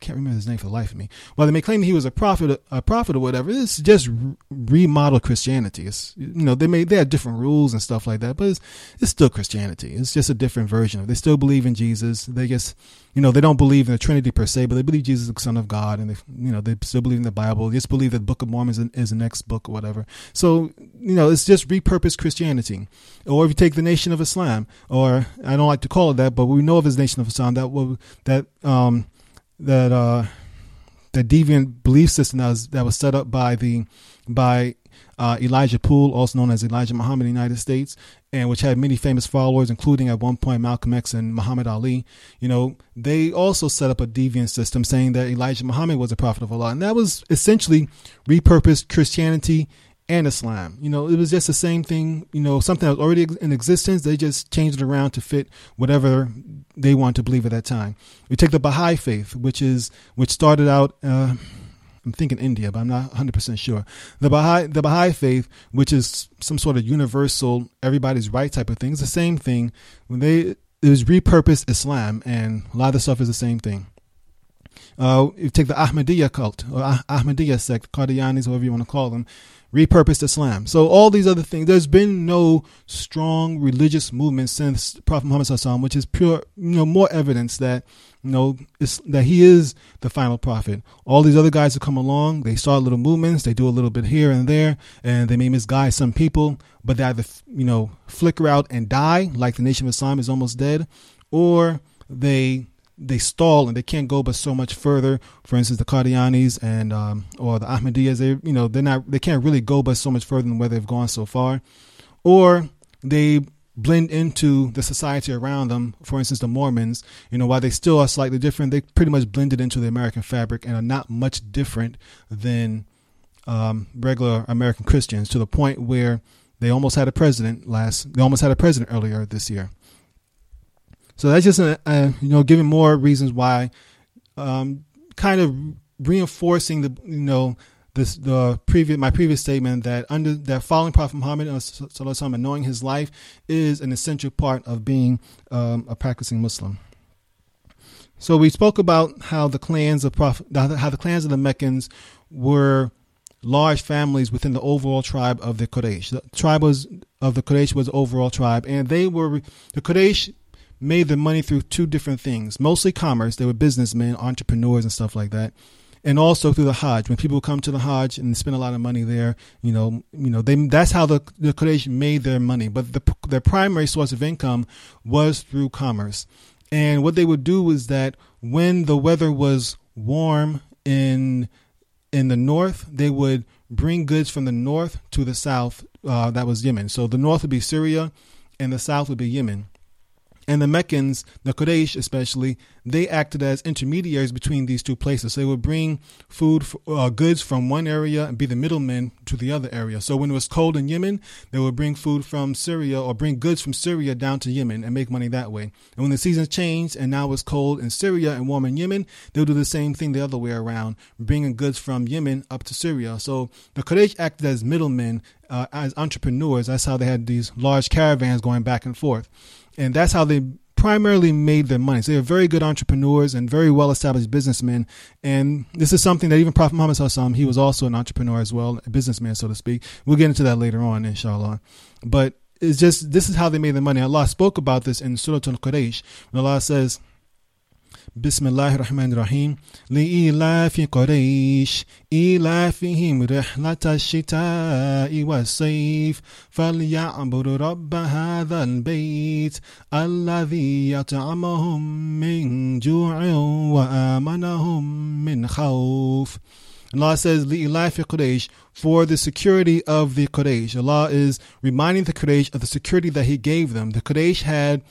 can't remember his name for the life of me. While they may claim that he was a prophet, a prophet or whatever, it's just remodeled Christianity. It's you know they may they have different rules and stuff like that, but it's, it's still Christianity. It's just a different version of. It. They still believe in Jesus. They just you know they don't believe in the Trinity per se, but they believe Jesus is the Son of God, and they you know they still believe in the Bible. They just believe that Book of Mormon is, is the next book or whatever. So you know it's just repurposed Christianity. Or if you take the Nation of Islam, or I don't like to call it that, but we know of as Nation of Islam that that um that uh, that deviant belief system that was that was set up by the by uh, Elijah Poole, also known as Elijah Muhammad in the United States, and which had many famous followers, including at one point Malcolm X and Muhammad Ali. You know, they also set up a deviant system saying that Elijah Muhammad was a prophet of Allah, and that was essentially repurposed Christianity and Islam. You know, it was just the same thing, you know, something that was already in existence. They just changed it around to fit whatever they want to believe at that time. We take the Baha'i faith, which is, which started out, uh, I'm thinking India, but I'm not 100% sure. The Baha'i, the Baha'i faith, which is some sort of universal, everybody's right type of thing, is the same thing. When they, it was repurposed Islam, and a lot of the stuff is the same thing. Uh, you take the Ahmadiyya cult or ah- Ahmadiyya sect, Qadianis, whatever you want to call them, repurposed Islam. So all these other things, there's been no strong religious movement since Prophet Muhammad Sallallahu which is pure, you know, more evidence that you know is that he is the final prophet. All these other guys who come along, they start little movements, they do a little bit here and there, and they may misguide some people, but they either you know flicker out and die, like the Nation of Islam is almost dead, or they they stall and they can't go but so much further. For instance, the Qadianis and um, or the Ahmadiyyas, they you know they're not they can't really go but so much further than where they've gone so far, or they blend into the society around them. For instance, the Mormons, you know, while they still are slightly different, they pretty much blended into the American fabric and are not much different than um, regular American Christians to the point where they almost had a president last. They almost had a president earlier this year. So that's just a, a you know giving more reasons why, um, kind of reinforcing the you know this the previous my previous statement that under that following Prophet Muhammad and knowing his life is an essential part of being um, a practicing Muslim. So we spoke about how the clans of Prophet, how the clans of the Meccans were large families within the overall tribe of the Quraysh. The tribe was of the Quraysh was the overall tribe, and they were the Quraysh made their money through two different things mostly commerce. They were businessmen, entrepreneurs, and stuff like that. And also through the Hajj, when people come to the Hajj and spend a lot of money there, you know, you know, they that's how the the Quraysh made their money. But the, their primary source of income was through commerce. And what they would do was that when the weather was warm in in the north, they would bring goods from the north to the south. Uh, that was Yemen. So the north would be Syria, and the south would be Yemen. And the Meccans, the Quraysh especially, they acted as intermediaries between these two places. They would bring food, uh, goods from one area and be the middlemen to the other area. So when it was cold in Yemen, they would bring food from Syria or bring goods from Syria down to Yemen and make money that way. And when the seasons changed and now it's cold in Syria and warm in Yemen, they'll do the same thing the other way around, bringing goods from Yemen up to Syria. So the Quraysh acted as middlemen, uh, as entrepreneurs. That's how they had these large caravans going back and forth and that's how they primarily made their money. So they're very good entrepreneurs and very well established businessmen. And this is something that even Prophet Muhammad Sallallahu he was also an entrepreneur as well, a businessman, so to speak. We'll get into that later on, inshallah. But it's just this is how they made their money. Allah spoke about this in Surah Al-Quraysh when Allah says, بسم الله الرحمن الرحيم لإيلاف قريش إيلافهم رحلة الشتاء والصيف فليعبدوا رب هذا البيت الذي يطعمهم من جوع وآمنهم من خوف Allah says, لِإِلَافِ قُرَيْشِ For the security of the Quraysh. Allah is reminding the Quraysh of the security that He gave them. The Quraysh had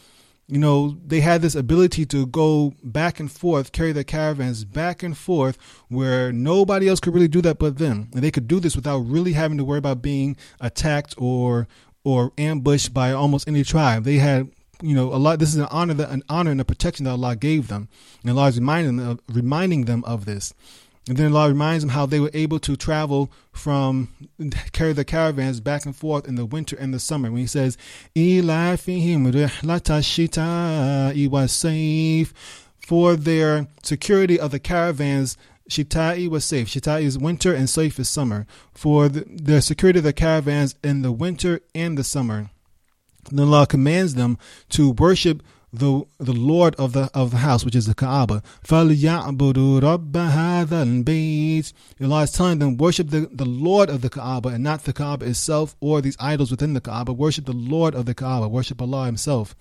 you know, they had this ability to go back and forth, carry their caravans back and forth, where nobody else could really do that but them. And they could do this without really having to worry about being attacked or or ambushed by almost any tribe. They had, you know, a lot. This is an honor, that, an honor and a protection that Allah gave them, and Allah is reminding them, reminding them of this. And then Allah reminds them how they were able to travel from, carry the caravans back and forth in the winter and the summer. When he says, for their security of the caravans. Shita'i was sayf. Shita'i is winter and sayf is summer. For the, the security of the caravans in the winter and the summer. And Allah commands them to worship the the Lord of the of the house, which is the Kaaba. فَلْيَعْبُدُوا رَبَّ هَذَا الْبَيْتِ Allah is telling them, worship the, the Lord of the Kaaba and not the Kaaba itself or these idols within the Kaaba. Worship the Lord of the Kaaba. Worship Allah Himself.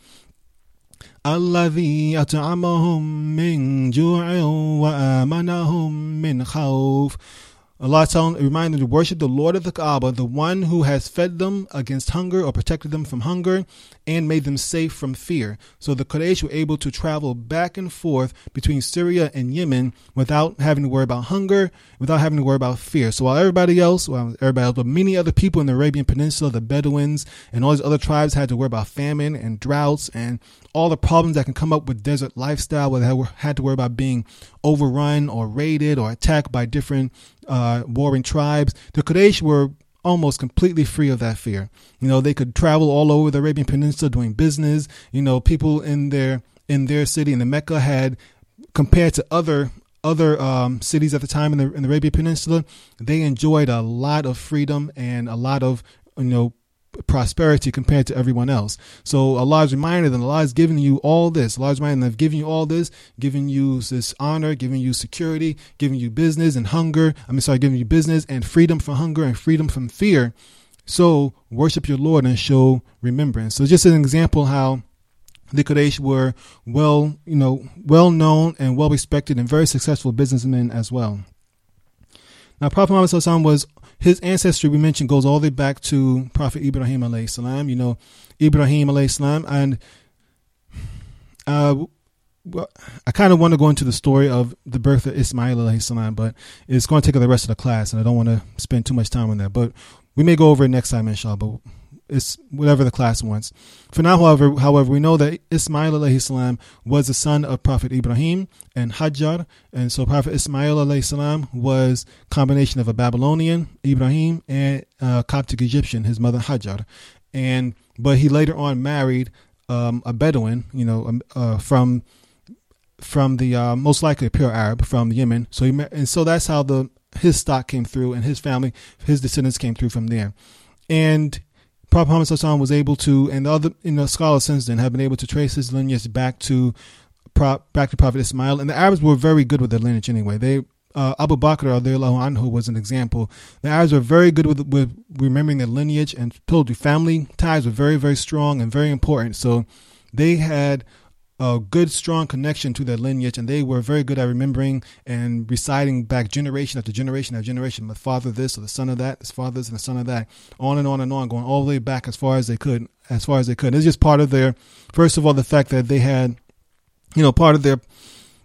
الذي أطعمهم من جوع وآمنهم من خوف Allah telling, remind them to worship the Lord of the Kaaba, the one who has fed them against hunger or protected them from hunger and made them safe from fear. So the Quraysh were able to travel back and forth between Syria and Yemen without having to worry about hunger, without having to worry about fear. So while everybody else, well, everybody else, but many other people in the Arabian Peninsula, the Bedouins and all these other tribes had to worry about famine and droughts and all the problems that can come up with desert lifestyle, where they had to worry about being overrun or raided or attacked by different uh, warring tribes. The Quraysh were almost completely free of that fear. You know, they could travel all over the Arabian Peninsula doing business. You know, people in their in their city in the Mecca had compared to other other um, cities at the time in the in the Arabian Peninsula, they enjoyed a lot of freedom and a lot of you know prosperity compared to everyone else. So Allah is reminding them, Allah is giving you all this. Allah is reminding them, giving you all this, giving you this honor, giving you security, giving you business and hunger. I mean, sorry, giving you business and freedom from hunger and freedom from fear. So worship your Lord and show remembrance. So just an example how the Quraysh were well, you know, well known and well respected and very successful businessmen as well. Now, Prophet Muhammad was his ancestry we mentioned goes all the way back to Prophet Ibrahim alayhi salam. You know, Ibrahim alayhi salam, and uh, well, I kind of want to go into the story of the birth of Ismail alayhi salam, but it's going to take up the rest of the class, and I don't want to spend too much time on that. But we may go over it next time, inshallah. But it's whatever the class wants. For now, however, however, we know that Ismail alayhi salam was the son of Prophet Ibrahim and Hajar, and so Prophet Ismail alayhi salam was combination of a Babylonian Ibrahim and a Coptic Egyptian, his mother Hajar, and but he later on married um, a Bedouin, you know, um, uh, from from the uh, most likely a pure Arab from Yemen. So he and so that's how the his stock came through, and his family, his descendants came through from there, and Prophet Muhammad was able to, and the other you know, scholars since then have been able to trace his lineage back to back to Prophet Ismail. And the Arabs were very good with their lineage anyway. They uh, Abu Bakr anhu was an example. The Arabs were very good with with remembering their lineage and told you family ties were very very strong and very important. So they had a good, strong connection to their lineage, and they were very good at remembering and reciting back generation after generation after generation. The father this or the son of that, the father this and the son of that, on and on and on, going all the way back as far as they could, as far as they could. It's just part of their, first of all, the fact that they had, you know, part of their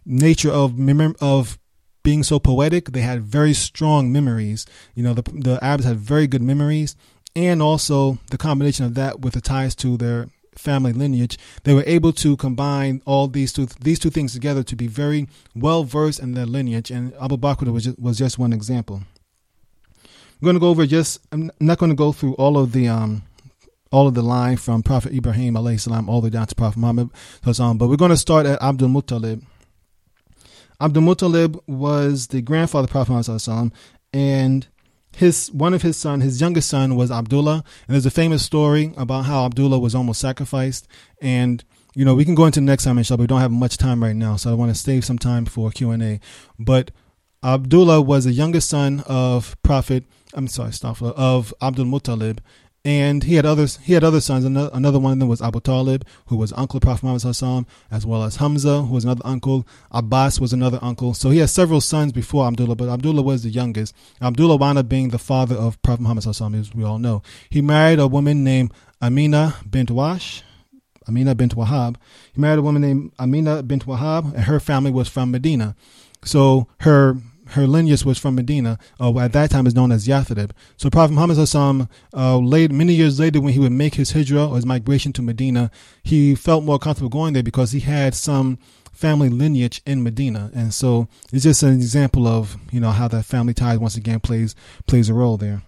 nature of of being so poetic. They had very strong memories. You know, the the Arabs had very good memories, and also the combination of that with the ties to their family lineage, they were able to combine all these two these two things together to be very well versed in their lineage. And Abu Bakr was just, was just one example. I'm going to go over just. I'm not going to go through all of the um, all of the line from Prophet Ibrahim alayhi salam all the way down to Prophet Muhammad, but we're going to start at Abdul Muttalib. Abdul Muttalib was the grandfather of Prophet Muhammad, and his one of his son, his youngest son, was Abdullah, and there's a famous story about how Abdullah was almost sacrificed. And you know, we can go into the next time, inshallah. We don't have much time right now, so I want to save some time for Q and A. But Abdullah was the youngest son of Prophet. I'm sorry, Staffla, of Abdul Muttalib, and he had others. He had other sons. Another, one of them was Abu Talib, who was uncle of Prophet Muhammad Sallallahu as well as Hamza, who was another uncle. Abbas was another uncle. So he had several sons before Abdullah, but Abdullah was the youngest. Abdullah wound up being the father of Prophet Muhammad Sallallahu as we all know. He married a woman named Amina bint Wash. Amina bint Wahab. He married a woman named Amina bint Wahab, and her family was from Medina. So her her lineage was from Medina, uh, at that time is known as Yathrib. So Prophet Muhammad uh, late, many years later, when he would make his hijrah or his migration to Medina, he felt more comfortable going there because he had some family lineage in Medina, and so it's just an example of you know how that family ties once again plays plays a role there.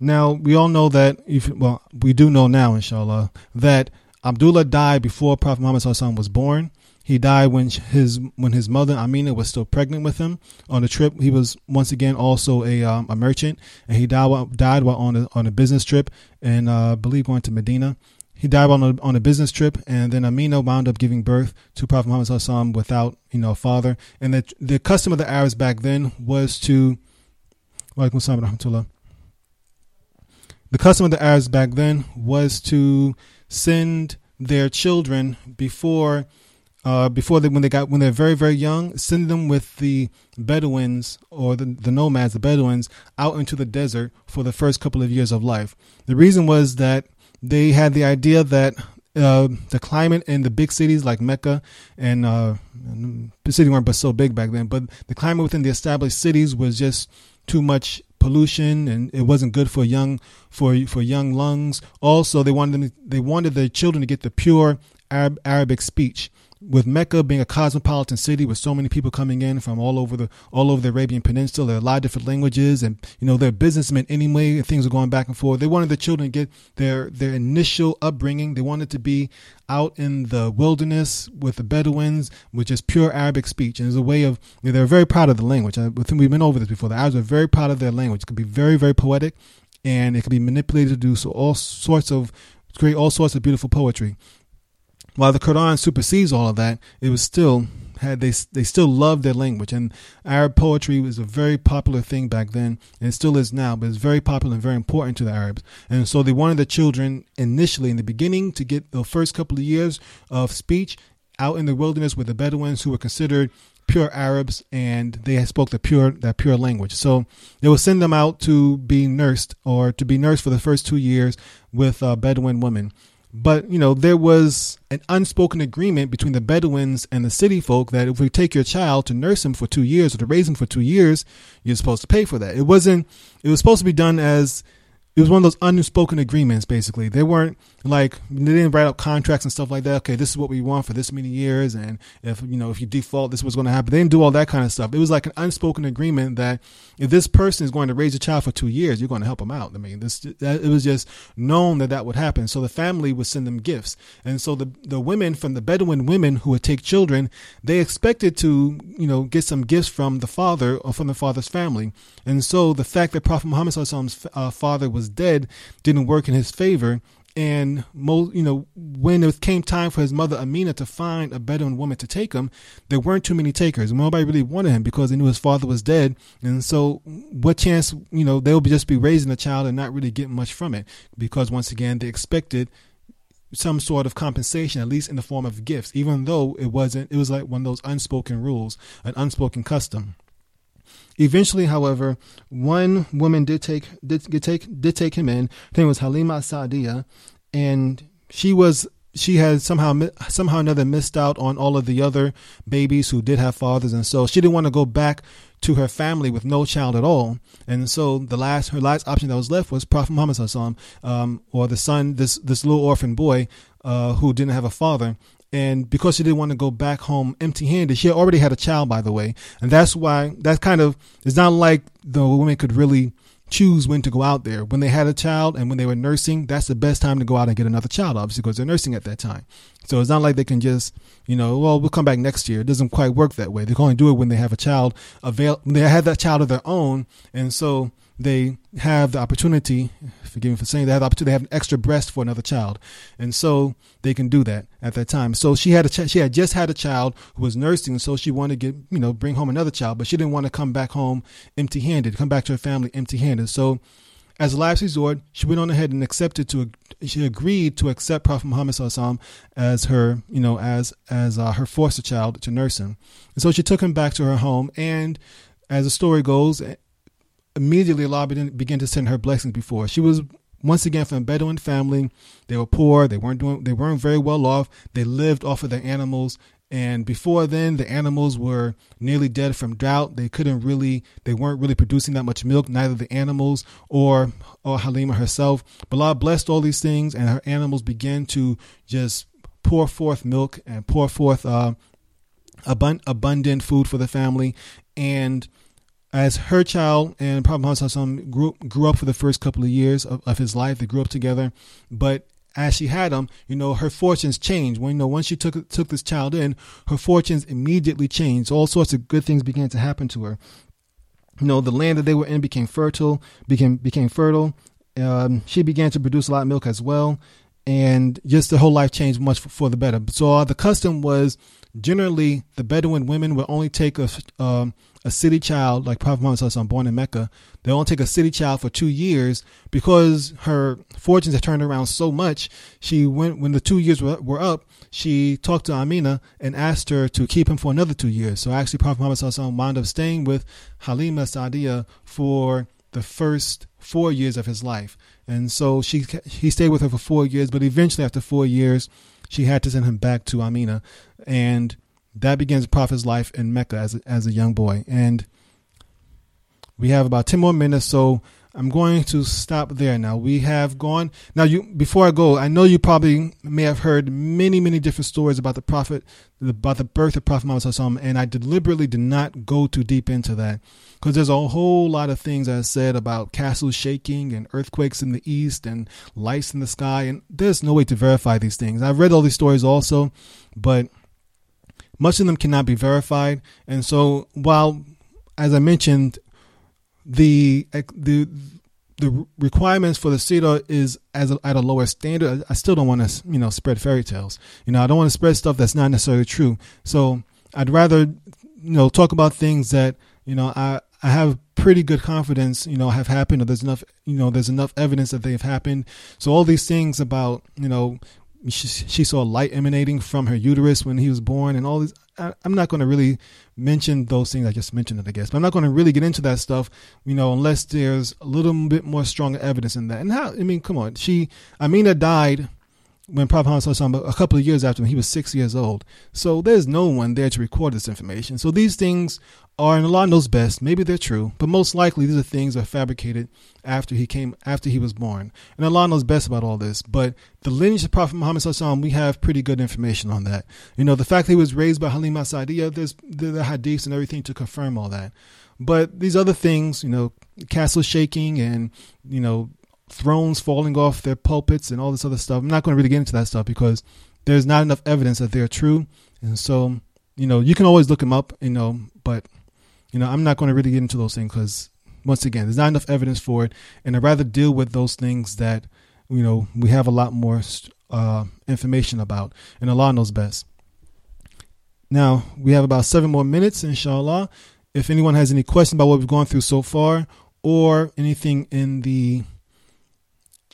Now we all know that if well we do know now, inshallah, that Abdullah died before Prophet Muhammad was born. He died when his when his mother Amina was still pregnant with him. On the trip, he was once again also a um, a merchant, and he died while, died while on a on a business trip, and uh, I believe going to Medina. He died on a, on a business trip, and then Amina wound up giving birth to Prophet Muhammad Sallallahu without you know a father. And the the custom of the Arabs back then was to, the custom of the Arabs back then was to send their children before uh, before they when they got when they're very very young, send them with the Bedouins or the, the nomads, the Bedouins, out into the desert for the first couple of years of life. The reason was that they had the idea that uh, the climate in the big cities like Mecca and uh, the city weren't but so big back then, but the climate within the established cities was just too much pollution and it wasn't good for young for for young lungs. Also, they wanted them they wanted their children to get the pure Arab, Arabic speech with Mecca being a cosmopolitan city with so many people coming in from all over the all over the Arabian Peninsula, there are a lot of different languages, and you know they're businessmen anyway. And things are going back and forth. They wanted the children to get their their initial upbringing. They wanted to be out in the wilderness with the Bedouins, which is pure Arabic speech, and it's a way of you know, they're very proud of the language. I, think we've been over this before. The Arabs are very proud of their language. It could be very very poetic, and it can be manipulated to do so all sorts of create all sorts of beautiful poetry while the Quran supersedes all of that, it was still had they they still loved their language. And Arab poetry was a very popular thing back then and it still is now but it's very popular and very important to the Arabs. And so they wanted the children initially in the beginning to get the first couple of years of speech out in the wilderness with the Bedouins who were considered pure Arabs and they spoke the pure that pure language. So they would send them out to be nursed or to be nursed for the first two years with uh, Bedouin women but, you know, there was an unspoken agreement between the Bedouins and the city folk that if we take your child to nurse him for two years or to raise him for two years, you're supposed to pay for that. It wasn't, it was supposed to be done as it was one of those unspoken agreements basically they weren't like they didn't write up contracts and stuff like that. Okay this is what we want for this many years and if you know if you default this was going to happen. They didn't do all that kind of stuff. It was like an unspoken agreement that if this person is going to raise a child for two years you're going to help them out. I mean this that, it was just known that that would happen. So the family would send them gifts. And so the the women from the bedouin women who would take children they expected to you know get some gifts from the father or from the father's family. And so the fact that prophet muhammad's uh, father was dead didn't work in his favor. And mo- you know, when it came time for his mother Amina to find a Bedouin woman to take him, there weren't too many takers. Nobody really wanted him because they knew his father was dead. And so, what chance, you know, they'll just be raising a child and not really getting much from it because once again they expected some sort of compensation, at least in the form of gifts, even though it wasn't. It was like one of those unspoken rules, an unspoken custom. Eventually, however, one woman did take did, did take did take him in. Her name was Halima Saadia, and she was she had somehow somehow another missed out on all of the other babies who did have fathers, and so she didn't want to go back to her family with no child at all. And so the last her last option that was left was Prophet Muhammad um, or the son this this little orphan boy uh, who didn't have a father and because she didn't want to go back home empty-handed she already had a child by the way. And that's why that kind of it's not like the women could really choose when to go out there. When they had a child and when they were nursing that's the best time to go out and get another child obviously because they're nursing at that time. So it's not like they can just you know well we'll come back next year. It doesn't quite work that way. They can only do it when they have a child avail when they have that child of their own. And so they have the opportunity, forgive me for saying, they have the opportunity to have an extra breast for another child, and so they can do that at that time. So she had a ch- she had just had a child who was nursing, so she wanted to get you know bring home another child, but she didn't want to come back home empty-handed, come back to her family empty-handed. So as a last resort, she went on ahead and accepted to she agreed to accept Prophet Muhammad as her you know as as uh, her foster child to nurse him, and so she took him back to her home and. As the story goes, immediately Allah began to send her blessings before. She was once again from a Bedouin family. They were poor. They weren't doing. They weren't very well off. They lived off of their animals. And before then, the animals were nearly dead from drought. They couldn't really. They weren't really producing that much milk. Neither the animals or or Halima herself. But Allah blessed all these things, and her animals began to just pour forth milk and pour forth uh, abundant food for the family. And as her child and Prophet Muhammad grew, grew up for the first couple of years of, of his life. They grew up together, but as she had him, you know, her fortunes changed. When you know, once she took took this child in, her fortunes immediately changed. All sorts of good things began to happen to her. You know, the land that they were in became fertile, became became fertile. Um, she began to produce a lot of milk as well, and just the whole life changed much for, for the better. So uh, the custom was generally the Bedouin women would only take a um, a city child, like Prophet Muhammad Sallallahu born in Mecca, they only take a city child for two years because her fortunes had turned around so much. She went when the two years were, were up. She talked to Amina and asked her to keep him for another two years. So actually, Prophet Muhammad Sallallahu wound up staying with Halima Saadia for the first four years of his life, and so she he stayed with her for four years. But eventually, after four years, she had to send him back to Amina, and that begins the Prophet's life in Mecca as a, as a young boy. And we have about 10 more minutes, so I'm going to stop there now. We have gone now. You before I go, I know you probably may have heard many, many different stories about the prophet, about the birth of Prophet Muhammad and I deliberately did not go too deep into that because there's a whole lot of things I said about castles shaking and earthquakes in the east and lights in the sky, and there's no way to verify these things. I've read all these stories also, but much of them cannot be verified, and so while, as I mentioned, the the the requirements for the Seerah is as a, at a lower standard. I still don't want to you know spread fairy tales. You know I don't want to spread stuff that's not necessarily true. So I'd rather you know talk about things that you know I I have pretty good confidence you know have happened or there's enough you know there's enough evidence that they've happened. So all these things about you know she, saw light emanating from her uterus when he was born and all these I, am not going to really mention those things I just mentioned it I guess but I'm not going to really get into that stuff you know unless there's a little bit more stronger evidence in that. And how I mean come on she Amina died when Prophet Muhammad a couple of years after when he was six years old. So there's no one there to record this information. So these things are, and Allah knows best. Maybe they're true, but most likely these are things that are fabricated after he came, after he was born. And Allah knows best about all this. But the lineage of Prophet Muhammad we have pretty good information on that. You know, the fact that he was raised by Halima Sa'diyah, there's the, the hadiths and everything to confirm all that. But these other things, you know, castle shaking and you know thrones falling off their pulpits and all this other stuff. I'm not going to really get into that stuff because there's not enough evidence that they're true. And so, you know, you can always look them up, you know, but you know, I'm not going to really get into those things because once again, there's not enough evidence for it, and I'd rather deal with those things that you know we have a lot more uh, information about, and Allah knows best. Now we have about seven more minutes, inshallah. If anyone has any questions about what we've gone through so far, or anything in the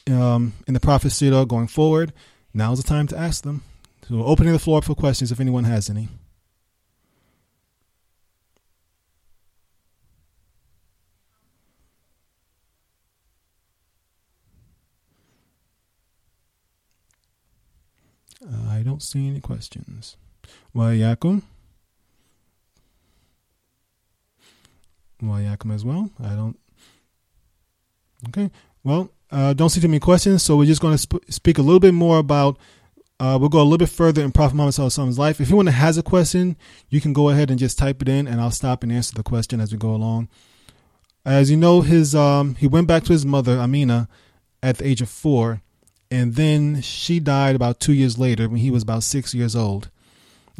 um, in the Prophet Seerah going forward, now is the time to ask them. So, opening the floor up for questions if anyone has any. I don't see any questions. Wa alaykum? Wa alaykum as well. I don't. Okay. Well, uh, don't see too many questions, so we're just going to sp- speak a little bit more about. Uh, we'll go a little bit further in Prophet Muhammad Sallallahu life. If anyone has a question, you can go ahead and just type it in, and I'll stop and answer the question as we go along. As you know, his um, he went back to his mother Amina at the age of four, and then she died about two years later when he was about six years old.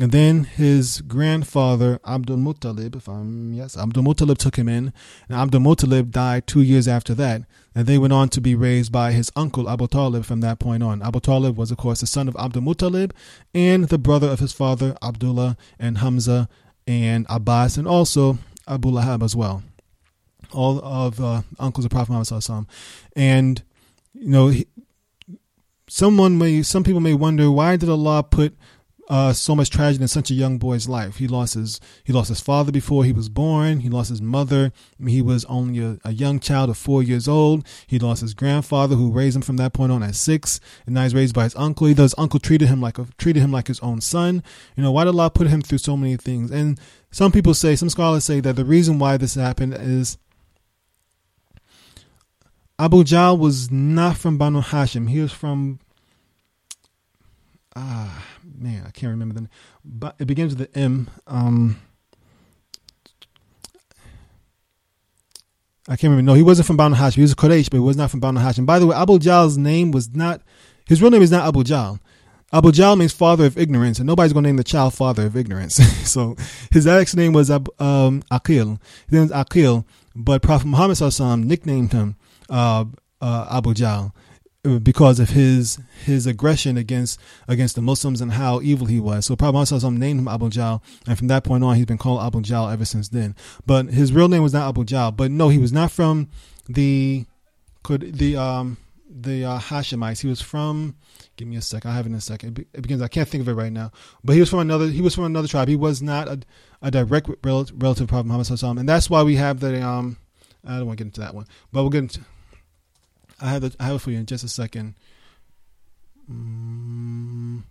And then his grandfather Abdul Muttalib, if I'm yes, Abdul Muttalib took him in, and Abdul Muttalib died two years after that. And they went on to be raised by his uncle Abu Talib from that point on. Abu Talib was, of course, the son of Abdul Muttalib and the brother of his father Abdullah and Hamza and Abbas, and also Abu Lahab as well. All of uh, uncles of Prophet Muhammad and you know someone may, some people may wonder why did Allah put uh, so much tragedy in such a young boy's life. He lost his he lost his father before he was born. He lost his mother. he was only a, a, young child of four years old. He lost his grandfather who raised him from that point on at six, and now he's raised by his uncle. He, his uncle treated him like a, treated him like his own son. You know why did Allah put him through so many things? And some people say, some scholars say that the reason why this happened is Abu Jahl was not from Banu Hashim. He was from ah man, I can't remember the name, but it begins with the M. Um, I can't remember. No, he wasn't from Banu Hashim. He was a Quraysh, but he was not from Banu Hashim. By the way, Abu Jahl's name was not his real name is not Abu Jahl. Abu Jahl means father of ignorance, and nobody's going to name the child father of ignorance. so his actual name was um, Aqil. His name was Aqil, but Prophet Muhammad nicknamed him uh, uh, Abu Jahl because of his his aggression against against the Muslims and how evil he was. So Prophet Muhammad named him Abu Jahl, and from that point on, he's been called Abu Jahl ever since then. But his real name was not Abu Jahl. But no, he was not from the could the um the uh, Hashemites. He was from. Give me a sec. I have it in a second. It begins. I can't think of it right now. But he was from another. He was from another tribe. He was not a, a direct relative, relative of Prophet Muhammad, and that's why we have the um. I don't want to get into that one, but we'll get into. I have it. I have it for you in just a second. Mm.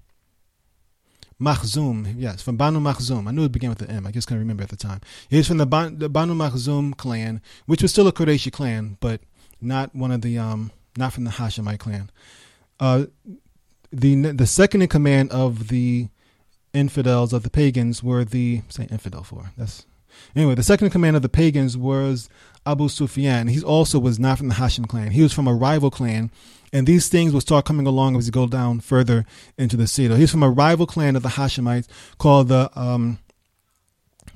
Makhzum, yes, from Banu Makhzum. I knew it began with the M. I just can't remember at the time. He was from the, ban- the Banu Makhzum clan, which was still a Qurayshi clan, but not one of the um, not from the Hashemite clan. Uh, the the second in command of the infidels of the pagans were the say infidel for that's anyway the second in command of the pagans was Abu Sufyan. He also was not from the Hashim clan. He was from a rival clan, and these things will start coming along as you go down further into the Seerah. He's from a rival clan of the Hashemites called the um,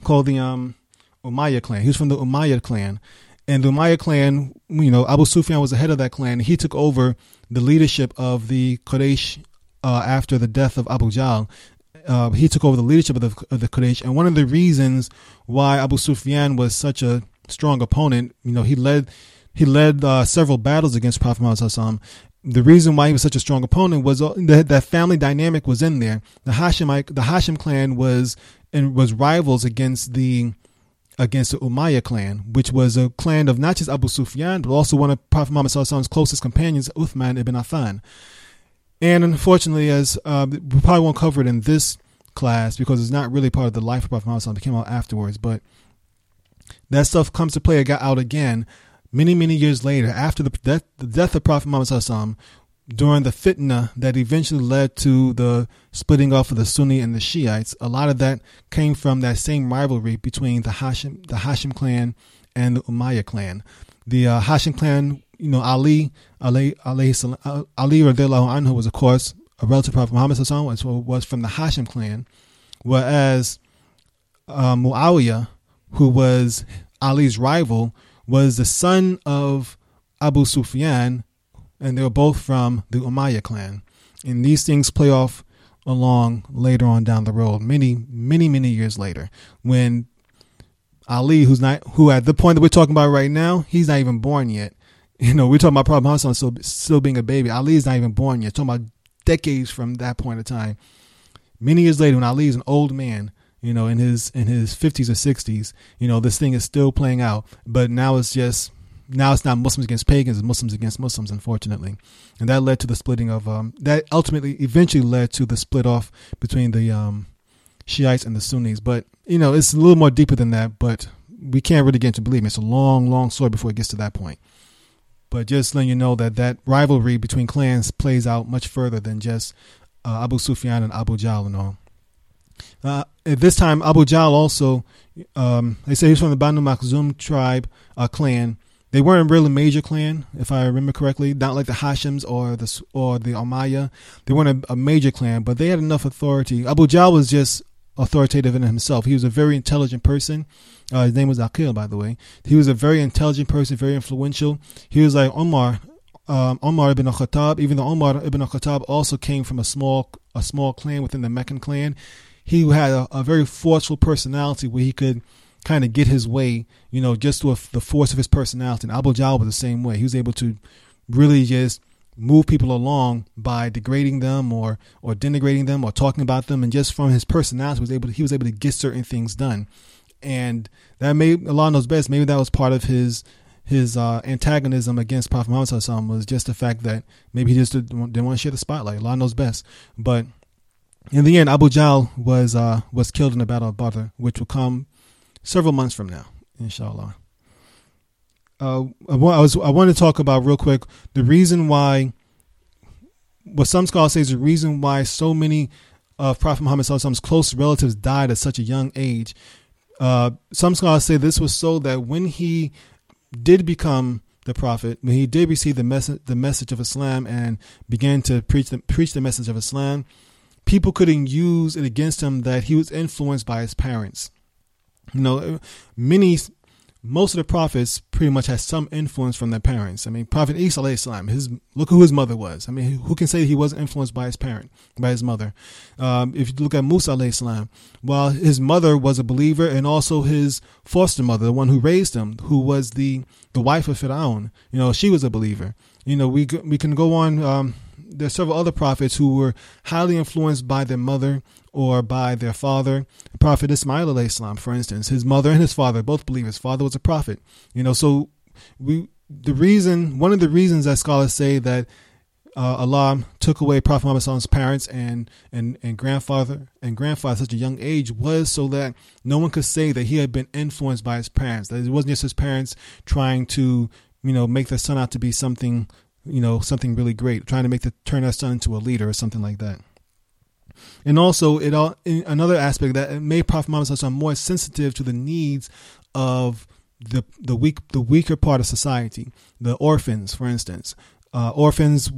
called the um, Umayyad clan. He was from the Umayyad clan, and the Umayyad clan, you know, Abu Sufyan was the head of that clan. He took over the leadership of the Quraysh uh, after the death of Abu Jahl. Uh, he took over the leadership of the, of the Quraysh, and one of the reasons why Abu Sufyan was such a strong opponent, you know, he led he led uh, several battles against Prophet Muhammad the reason why he was such a strong opponent was uh, that that family dynamic was in there. The Hashemite, the Hashim clan was and was rivals against the against the Umayyad clan, which was a clan of not just Abu Sufyan, but also one of Prophet Muhammad's closest companions, Uthman ibn Affan. And unfortunately, as uh, we probably won't cover it in this class because it's not really part of the life of Prophet Muhammad, it came out afterwards. But that stuff comes to play it got out again many, many years later, after the death, the death of Prophet Muhammad during the fitna that eventually led to the splitting off of the Sunni and the Shiites, a lot of that came from that same rivalry between the Hashim, the Hashim clan and the Umayyad clan. The uh, Hashim clan, you know, Ali, Ali, Ali, Ali anhu was, of course, a relative of Prophet Muhammad was, was from the Hashim clan, whereas uh, Muawiyah, who was Ali's rival, was the son of Abu Sufyan, and they were both from the Umayyad clan. And these things play off along later on down the road, many, many, many years later, when Ali, who's not, who at the point that we're talking about right now, he's not even born yet. You know, we're talking about Prophet Muhammad still, still being a baby. Ali is not even born yet. Talking about decades from that point of time. Many years later, when Ali is an old man, you know, in his in his fifties or sixties, you know, this thing is still playing out. But now it's just now it's not Muslims against pagans, it's Muslims against Muslims, unfortunately, and that led to the splitting of um, that ultimately eventually led to the split off between the um, Shiites and the Sunnis. But you know, it's a little more deeper than that. But we can't really get into believe. It's a long, long story before it gets to that point. But just letting you know that that rivalry between clans plays out much further than just uh, Abu Sufyan and Abu Jahl and all. Uh, at this time, Abu Jahl also, um, they say he's from the Banu Makhzum tribe uh, clan. They weren't really a major clan, if I remember correctly, not like the Hashims or the or the Umayyah. They weren't a, a major clan, but they had enough authority. Abu Jahl was just authoritative in himself. He was a very intelligent person. Uh, his name was Aqil, by the way. He was a very intelligent person, very influential. He was like Omar, um, Omar ibn al-Khattab. Even though Omar ibn al-Khattab also came from a small a small clan within the Meccan clan, he had a, a very forceful personality where he could kind of get his way, you know, just with the force of his personality. And Abu Jahl was the same way. He was able to really just move people along by degrading them or or denigrating them or talking about them and just from his personality was able to, he was able to get certain things done and that may Allah knows best maybe that was part of his his uh, antagonism against Prophet Muhammad was just the fact that maybe he just didn't, didn't want to share the spotlight Allah knows best but in the end, Abu Jahl was uh, was killed in the Battle of Badr, which will come several months from now, inshallah. Uh, I, was I want to talk about real quick the reason why. What some scholars say is the reason why so many of Prophet Muhammad's close relatives died at such a young age. Uh, some scholars say this was so that when he did become the prophet, when he did receive the message, the message of Islam, and began to preach the preach the message of Islam, people couldn't use it against him that he was influenced by his parents. You know, many, most of the prophets pretty much had some influence from their parents. I mean, Prophet Isa, his look who his mother was. I mean, who can say he wasn't influenced by his parent, by his mother? Um, if you look at Musa, salam, while his mother was a believer, and also his foster mother, the one who raised him, who was the the wife of Firaun, you know, she was a believer. You know, we we can go on. Um, there's several other prophets who were highly influenced by their mother or by their father. Prophet Ismail Islam, for instance, his mother and his father both believe his father was a prophet. You know, so we the reason one of the reasons that scholars say that uh, Allah took away Prophet Muhammad's parents and, and, and grandfather and grandfather at such a young age was so that no one could say that he had been influenced by his parents. That it wasn't just his parents trying to you know, make their son out to be something, you know, something really great, trying to make the turn their son into a leader or something like that. And also, it all another aspect that made Prophet Muhammad more sensitive to the needs of the the weak the weaker part of society, the orphans, for instance. Uh, orphans,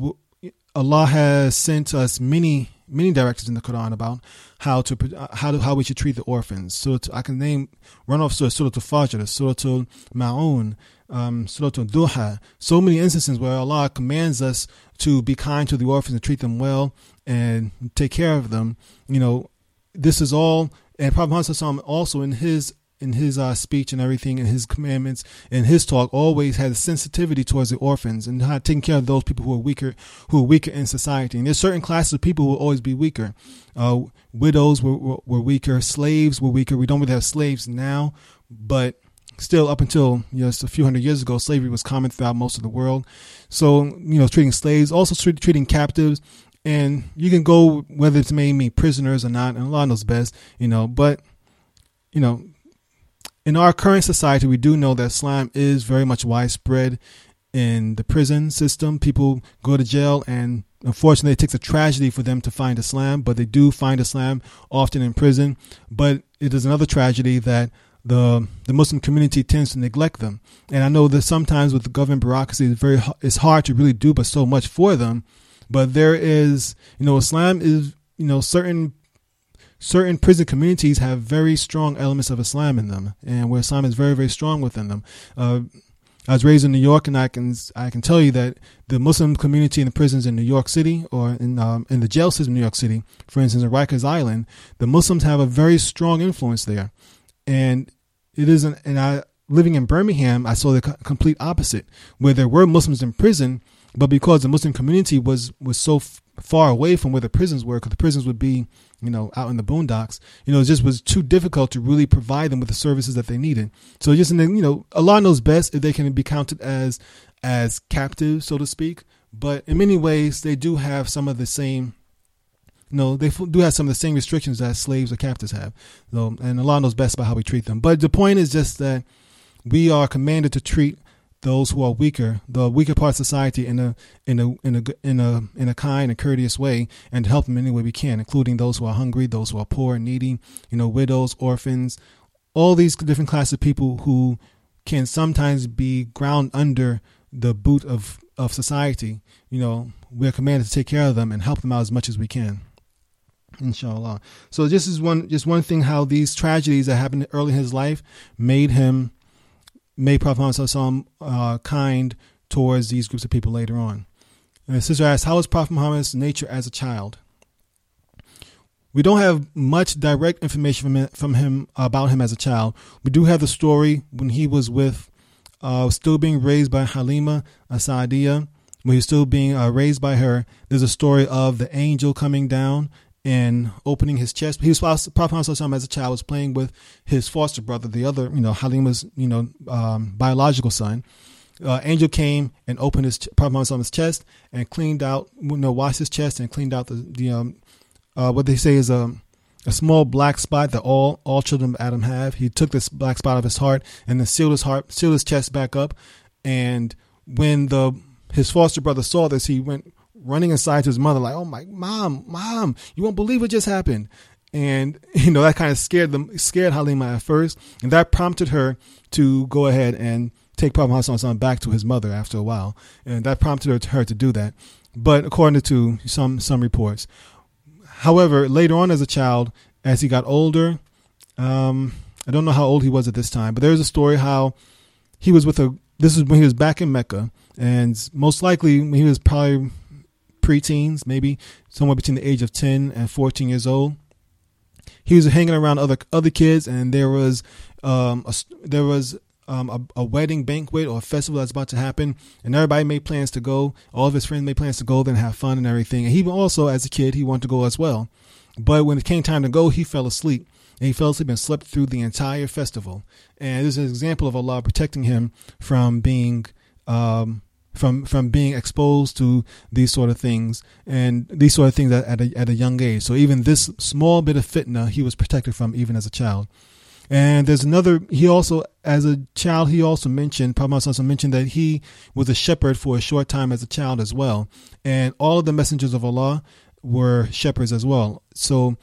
Allah has sent us many many directives in the Quran about how to how to, how we should treat the orphans. So I can name run off Surah Surah Al-Fajr, Surah Al-Ma'un, um, Surah Al-Duha. So many instances where Allah commands us to be kind to the orphans and treat them well and take care of them. You know, this is all, and Prophet Muhammad also in his in his uh, speech and everything, and his commandments and his talk, always had a sensitivity towards the orphans and how taking care of those people who are weaker, who are weaker in society. And there's certain classes of people who will always be weaker. Uh, widows were, were, were weaker, slaves were weaker. We don't really have slaves now, but still up until know, a few hundred years ago, slavery was common throughout most of the world. So, you know, treating slaves, also treating captives, and you can go whether it's made me prisoners or not, and Allah knows best, you know. But you know, in our current society, we do know that Islam is very much widespread in the prison system. People go to jail, and unfortunately, it takes a tragedy for them to find Islam, but they do find Islam often in prison. But it is another tragedy that the the Muslim community tends to neglect them. And I know that sometimes with the government bureaucracy, it's very it's hard to really do but so much for them but there is, you know, Islam is, you know, certain certain prison communities have very strong elements of Islam in them, and where Islam is very, very strong within them. Uh, I was raised in New York, and I can I can tell you that the Muslim community in the prisons in New York City or in um, in the jail system in New York City, for instance, in Rikers Island, the Muslims have a very strong influence there, and it isn't. And I living in Birmingham, I saw the complete opposite, where there were Muslims in prison, but because the Muslim community was was so far away from where the prisons were, because the prisons would be, you know, out in the boondocks, you know, it just was too difficult to really provide them with the services that they needed. So just, in the, you know, Allah knows best if they can be counted as as captives, so to speak. But in many ways, they do have some of the same you know, they do have some of the same restrictions that slaves or captives have. So, and Allah knows best about how we treat them. But the point is just that we are commanded to treat those who are weaker, the weaker part of society, in a in a in a in a in a kind and courteous way, and help them any way we can, including those who are hungry, those who are poor and needy, you know, widows, orphans, all these different classes of people who can sometimes be ground under the boot of of society. You know, we're commanded to take care of them and help them out as much as we can inshallah so this is one just one thing how these tragedies that happened early in his life made him made Prophet Muhammad uh, kind towards these groups of people later on. And sister asks, How was Prophet Muhammad's nature as a child? We don't have much direct information from him, from him about him as a child. We do have the story when he was with, uh, still being raised by Halima as-Sa'diyah, when he was still being uh, raised by her. There's a story of the angel coming down and opening his chest. He was Prophet Muhammad as a child was playing with his foster brother, the other, you know, Halima's, you know, um, biological son. Uh, angel came and opened his Prophet Muhammad's chest and cleaned out, you know, washed his chest and cleaned out the, the um, uh, what they say is a, a small black spot that all all children of Adam have. He took this black spot of his heart and then sealed his heart, sealed his chest back up. And when the his foster brother saw this, he went running inside to his mother, like, "Oh my mom, mom, you won't believe what just happened." And you know that kind of scared them, scared Halima at first, and that prompted her to go ahead and take Prophet Muhammad back to his mother after a while, and that prompted her to, her to do that. But according to some some reports, however, later on as a child, as he got older, um, I don't know how old he was at this time, but there's a story how he was with a. This is when he was back in Mecca, and most likely he was probably preteens, maybe somewhere between the age of 10 and 14 years old. He was hanging around other other kids, and there was um, a, there was um, a, a, wedding banquet or a festival that's about to happen, and everybody made plans to go. All of his friends made plans to go, and have fun and everything. And he also, as a kid, he wanted to go as well. But when it came time to go, he fell asleep. And he fell asleep and slept through the entire festival. And this is an example of Allah protecting him from being um, from from being exposed to these sort of things and these sort of things at, a, at a young age. So even this small bit of fitna he was protected from even as a child. And there's another. He also as a child, he also mentioned, Prophet also mentioned that he was a shepherd for a short time as a child as well. And all of the messengers of Allah were shepherds as well. So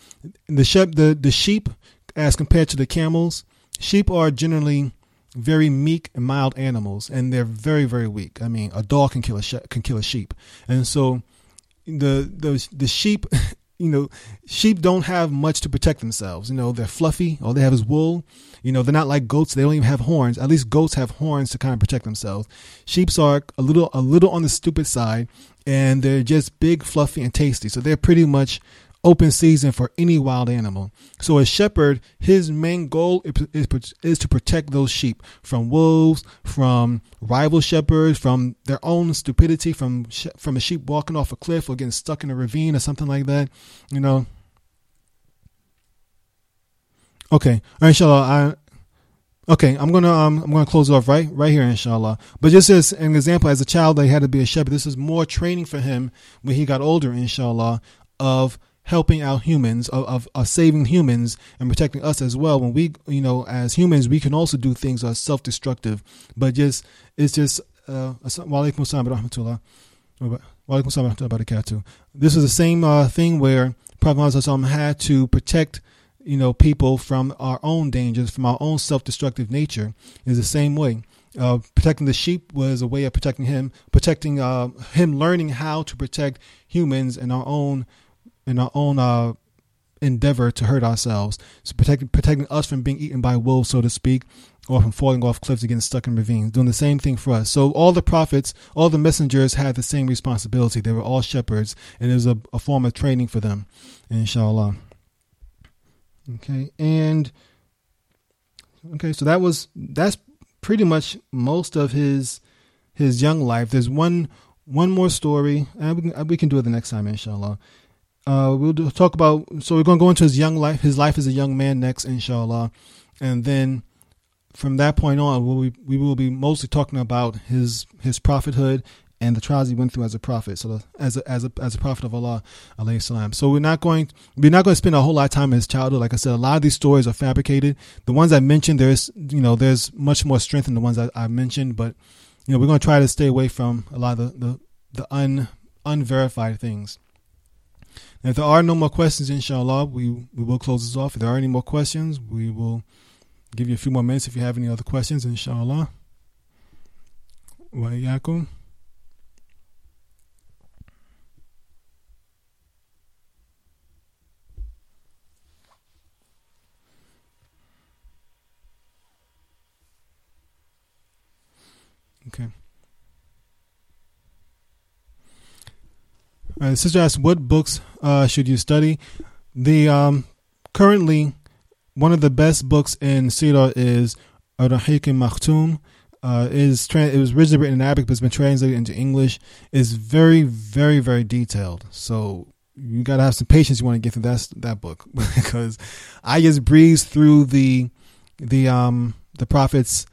the shep, the, the sheep, as compared to the camels, sheep are generally very meek and mild animals, and they're very, very weak. I mean, a dog can kill a can kill a sheep, and so the the the sheep you know, sheep don't have much to protect themselves. You know, they're fluffy. All they have is wool. You know, they're not like goats. They don't even have horns. At least goats have horns to kind of protect themselves. Sheeps are a little, a little on the stupid side, and they're just big, fluffy, and tasty. So they're pretty much open season for any wild animal. So a shepherd, his main goal is, is, to protect those sheep from wolves, from rival shepherds, from their own stupidity, from from a sheep walking off a cliff or getting stuck in a ravine or something like that. You know. Okay, inshallah. I Okay, I'm gonna um, I'm gonna close off right right here, inshallah. But just as an example, as a child, they had to be a shepherd. This is more training for him when he got older, inshallah, of helping out humans, of, of, of, saving humans and protecting us as well. When we, you know, as humans, we can also do things that are self-destructive, but just, it's just, uh, wa alaikum salam rahmatullah. This is the same uh, thing where Prophet had to protect, you know, people from our own dangers, from our own self-destructive nature. Is the same way. Uh, protecting the sheep was a way of protecting him, protecting uh, him, learning how to protect humans and our own in our own uh, endeavor to hurt ourselves. So protecting protecting us from being eaten by wolves, so to speak, or from falling off cliffs and getting stuck in ravines. Doing the same thing for us. So all the prophets, all the messengers had the same responsibility. They were all shepherds, and it was a, a form of training for them. Inshallah. Okay, and okay, so that was that's pretty much most of his his young life. There's one one more story, and we can, we can do it the next time, inshallah. Uh, we'll talk about. So we're going to go into his young life, his life as a young man next, inshallah, and then from that point on, we'll be, we will be mostly talking about his his prophethood and the trials he went through as a prophet. So the, as a, as a as a prophet of Allah, alayhi salam. So we're not going we're not going to spend a whole lot of time in his childhood. Like I said, a lot of these stories are fabricated. The ones I mentioned, there's you know there's much more strength in the ones I, I mentioned, but you know we're going to try to stay away from a lot of the the, the un unverified things. If there are no more questions, inshallah, we, we will close this off. If there are any more questions, we will give you a few more minutes if you have any other questions, inshallah. Wa. Okay. Uh, sister asks, what books uh, should you study? The um, currently one of the best books in Seerah is Ar-Rahiq. Uh, is it was originally written in Arabic, but it's been translated into English. It's very, very, very detailed. So you gotta have some patience. You want to get through that that book because I just breezed through the the um the prophets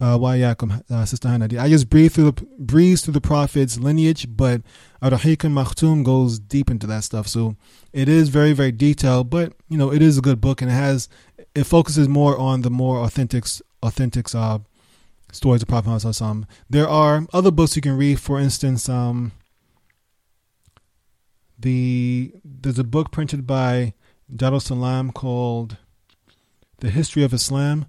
uh, Wayakum, uh, Sister Hanadi. I just breeze through the breeze through the prophet's lineage, but Ar-Rahiq Makhtum goes deep into that stuff. So it is very, very detailed, but you know, it is a good book and it has it focuses more on the more authentic authentic uh, stories of Prophet Muhammad. There are other books you can read, for instance, um, the there's a book printed by Darul Salam called The History of Islam.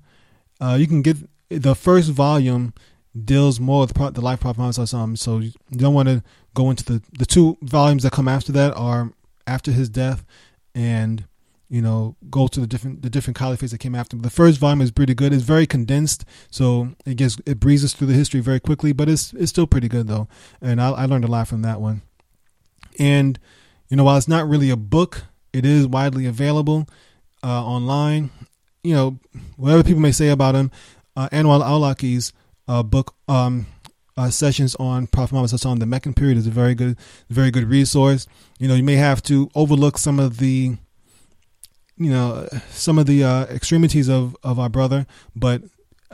Uh, you can get the first volume deals more with the life Prophet Muhammad. So you don't want to go into the the two volumes that come after that are after his death, and you know go to the different the different caliphates that came after. The first volume is pretty good. It's very condensed, so it gets it breezes through the history very quickly. But it's it's still pretty good though, and I, I learned a lot from that one. And you know while it's not really a book, it is widely available uh, online. You know whatever people may say about him uh, Anwar al-Awlaki's uh, book um, uh, sessions on Prophet Muhammad on the Meccan period is a very good, very good resource. You know, you may have to overlook some of the, you know, some of the uh, extremities of of our brother, but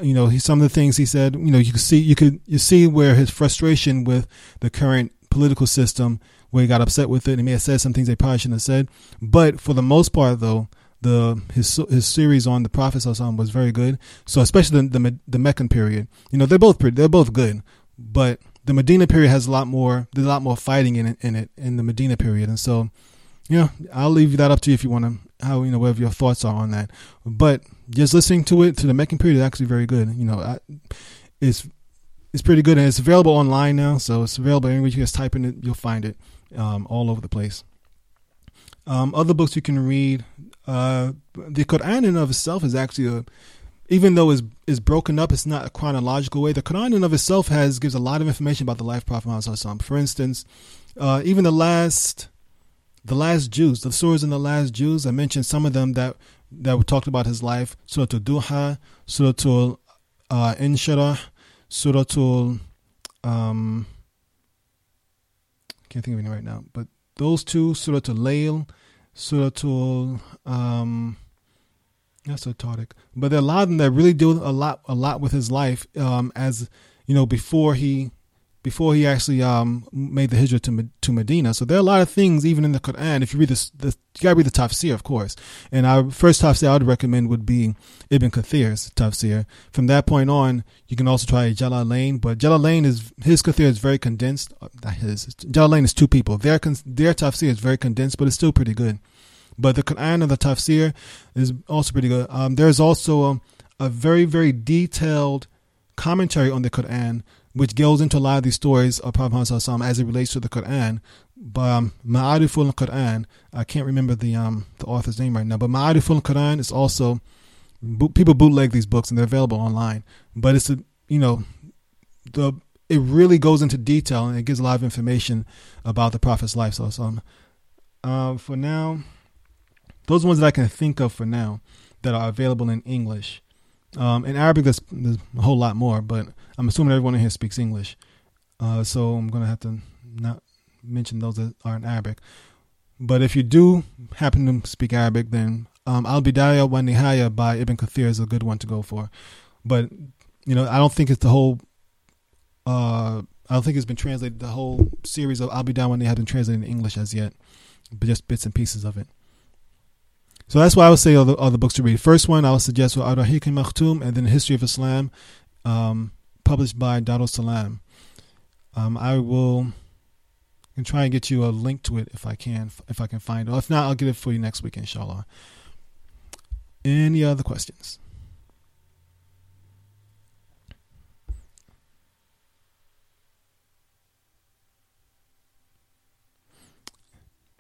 you know, he, some of the things he said, you know, you could see, you could you see where his frustration with the current political system, where he got upset with it, and he may have said some things they probably shouldn't have said. But for the most part, though, the his his series on the Prophet was very good. So especially the, the the Meccan period, you know, they're both pretty, they're both good, but the Medina period has a lot more there's a lot more fighting in it in it in the Medina period, and so yeah, I'll leave that up to you if you want to how you know whatever your thoughts are on that. But just listening to it to the Meccan period is actually very good. You know, I, it's it's pretty good and it's available online now, so it's available anywhere you just type in it, you'll find it um, all over the place. Um, other books you can read, uh, the Quran in of itself is actually a, even though it's, it's broken up, it's not a chronological way. The Quran in of itself has gives a lot of information about the life of Prophet Muhammad. For instance, uh, even the last the last Juz, the surahs in the last Juz, I mentioned some of them that that were talked about his life. Surah to Duha, Surah uh, Inshirah, Surah to um, can't think of any right now, but those two, Surah to Layl, Surah um, that's so tardic. But there are a lot of them that really do a lot, a lot with his life, um, as you know, before he before he actually um, made the hijrah to to Medina. So there are a lot of things even in the Quran. If you read this, the, you gotta read the tafsir, of course. And our first tafsir I would recommend would be Ibn Kathir's tafsir. From that point on, you can also try Jalalain. But Jalalain is his Kathir is very condensed. Uh, his Jalalain is two people. Their their tafsir is very condensed, but it's still pretty good. But the Quran and the tafsir is also pretty good. Um, there's also a, a very very detailed commentary on the Quran which goes into a lot of these stories of Prophet Muhammad as it relates to the Quran. But um, Ma'ariful Quran, I can't remember the um the author's name right now, but Ma'ariful Quran is also people bootleg these books and they're available online. But it's a you know the it really goes into detail and it gives a lot of information about the Prophet's life. So, so um, for now, those ones that I can think of for now that are available in English. Um, in Arabic, there's, there's a whole lot more, but I'm assuming everyone in here speaks English. Uh, so I'm going to have to not mention those that are in Arabic. But if you do happen to speak Arabic, then um, Al Bidaya wa Nihaya by Ibn Kathir is a good one to go for. But, you know, I don't think it's the whole. Uh, I don't think it's been translated. The whole series of Al Bidayah wa Nihaya has been translated in English as yet, but just bits and pieces of it. So that's why I would say all the, all the books to read. First one I would suggest Al Rahiq Makhtum and then the History of Islam, um, published by Darul Salam. Um, I will try and get you a link to it if I can, if I can find it. Or if not, I'll get it for you next week, inshallah. Any other questions?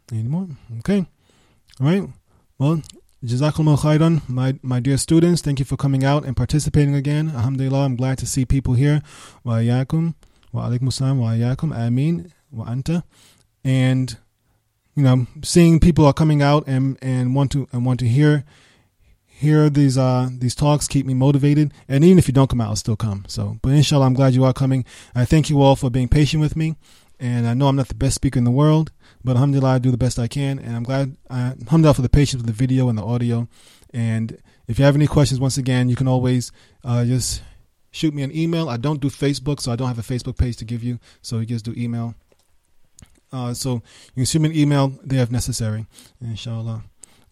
Any more? Okay. All right. Well, Jazakallah khairan, my, my dear students. Thank you for coming out and participating again. Alhamdulillah, I'm glad to see people here. Wa ayakum, wa alaikum assalam, wa ayakum, ameen, wa anta. And, you know, seeing people are coming out and, and want to and want to hear hear these uh these talks keep me motivated and even if you don't come out i'll still come so but inshallah i'm glad you are coming i thank you all for being patient with me and I know I'm not the best speaker in the world, but alhamdulillah, I do the best I can. And I'm glad, uh, alhamdulillah, for the patience with the video and the audio. And if you have any questions, once again, you can always uh, just shoot me an email. I don't do Facebook, so I don't have a Facebook page to give you. So you just do email. Uh, so you can shoot me an email there if necessary. Inshallah.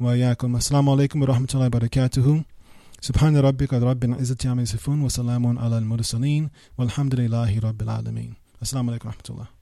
وإياكم السلام عليكم ورحمة الله وبركاته سبحان ربك رب العزة عما يصفون وسلام على المرسلين والحمد لله رب العالمين السلام عليكم ورحمة الله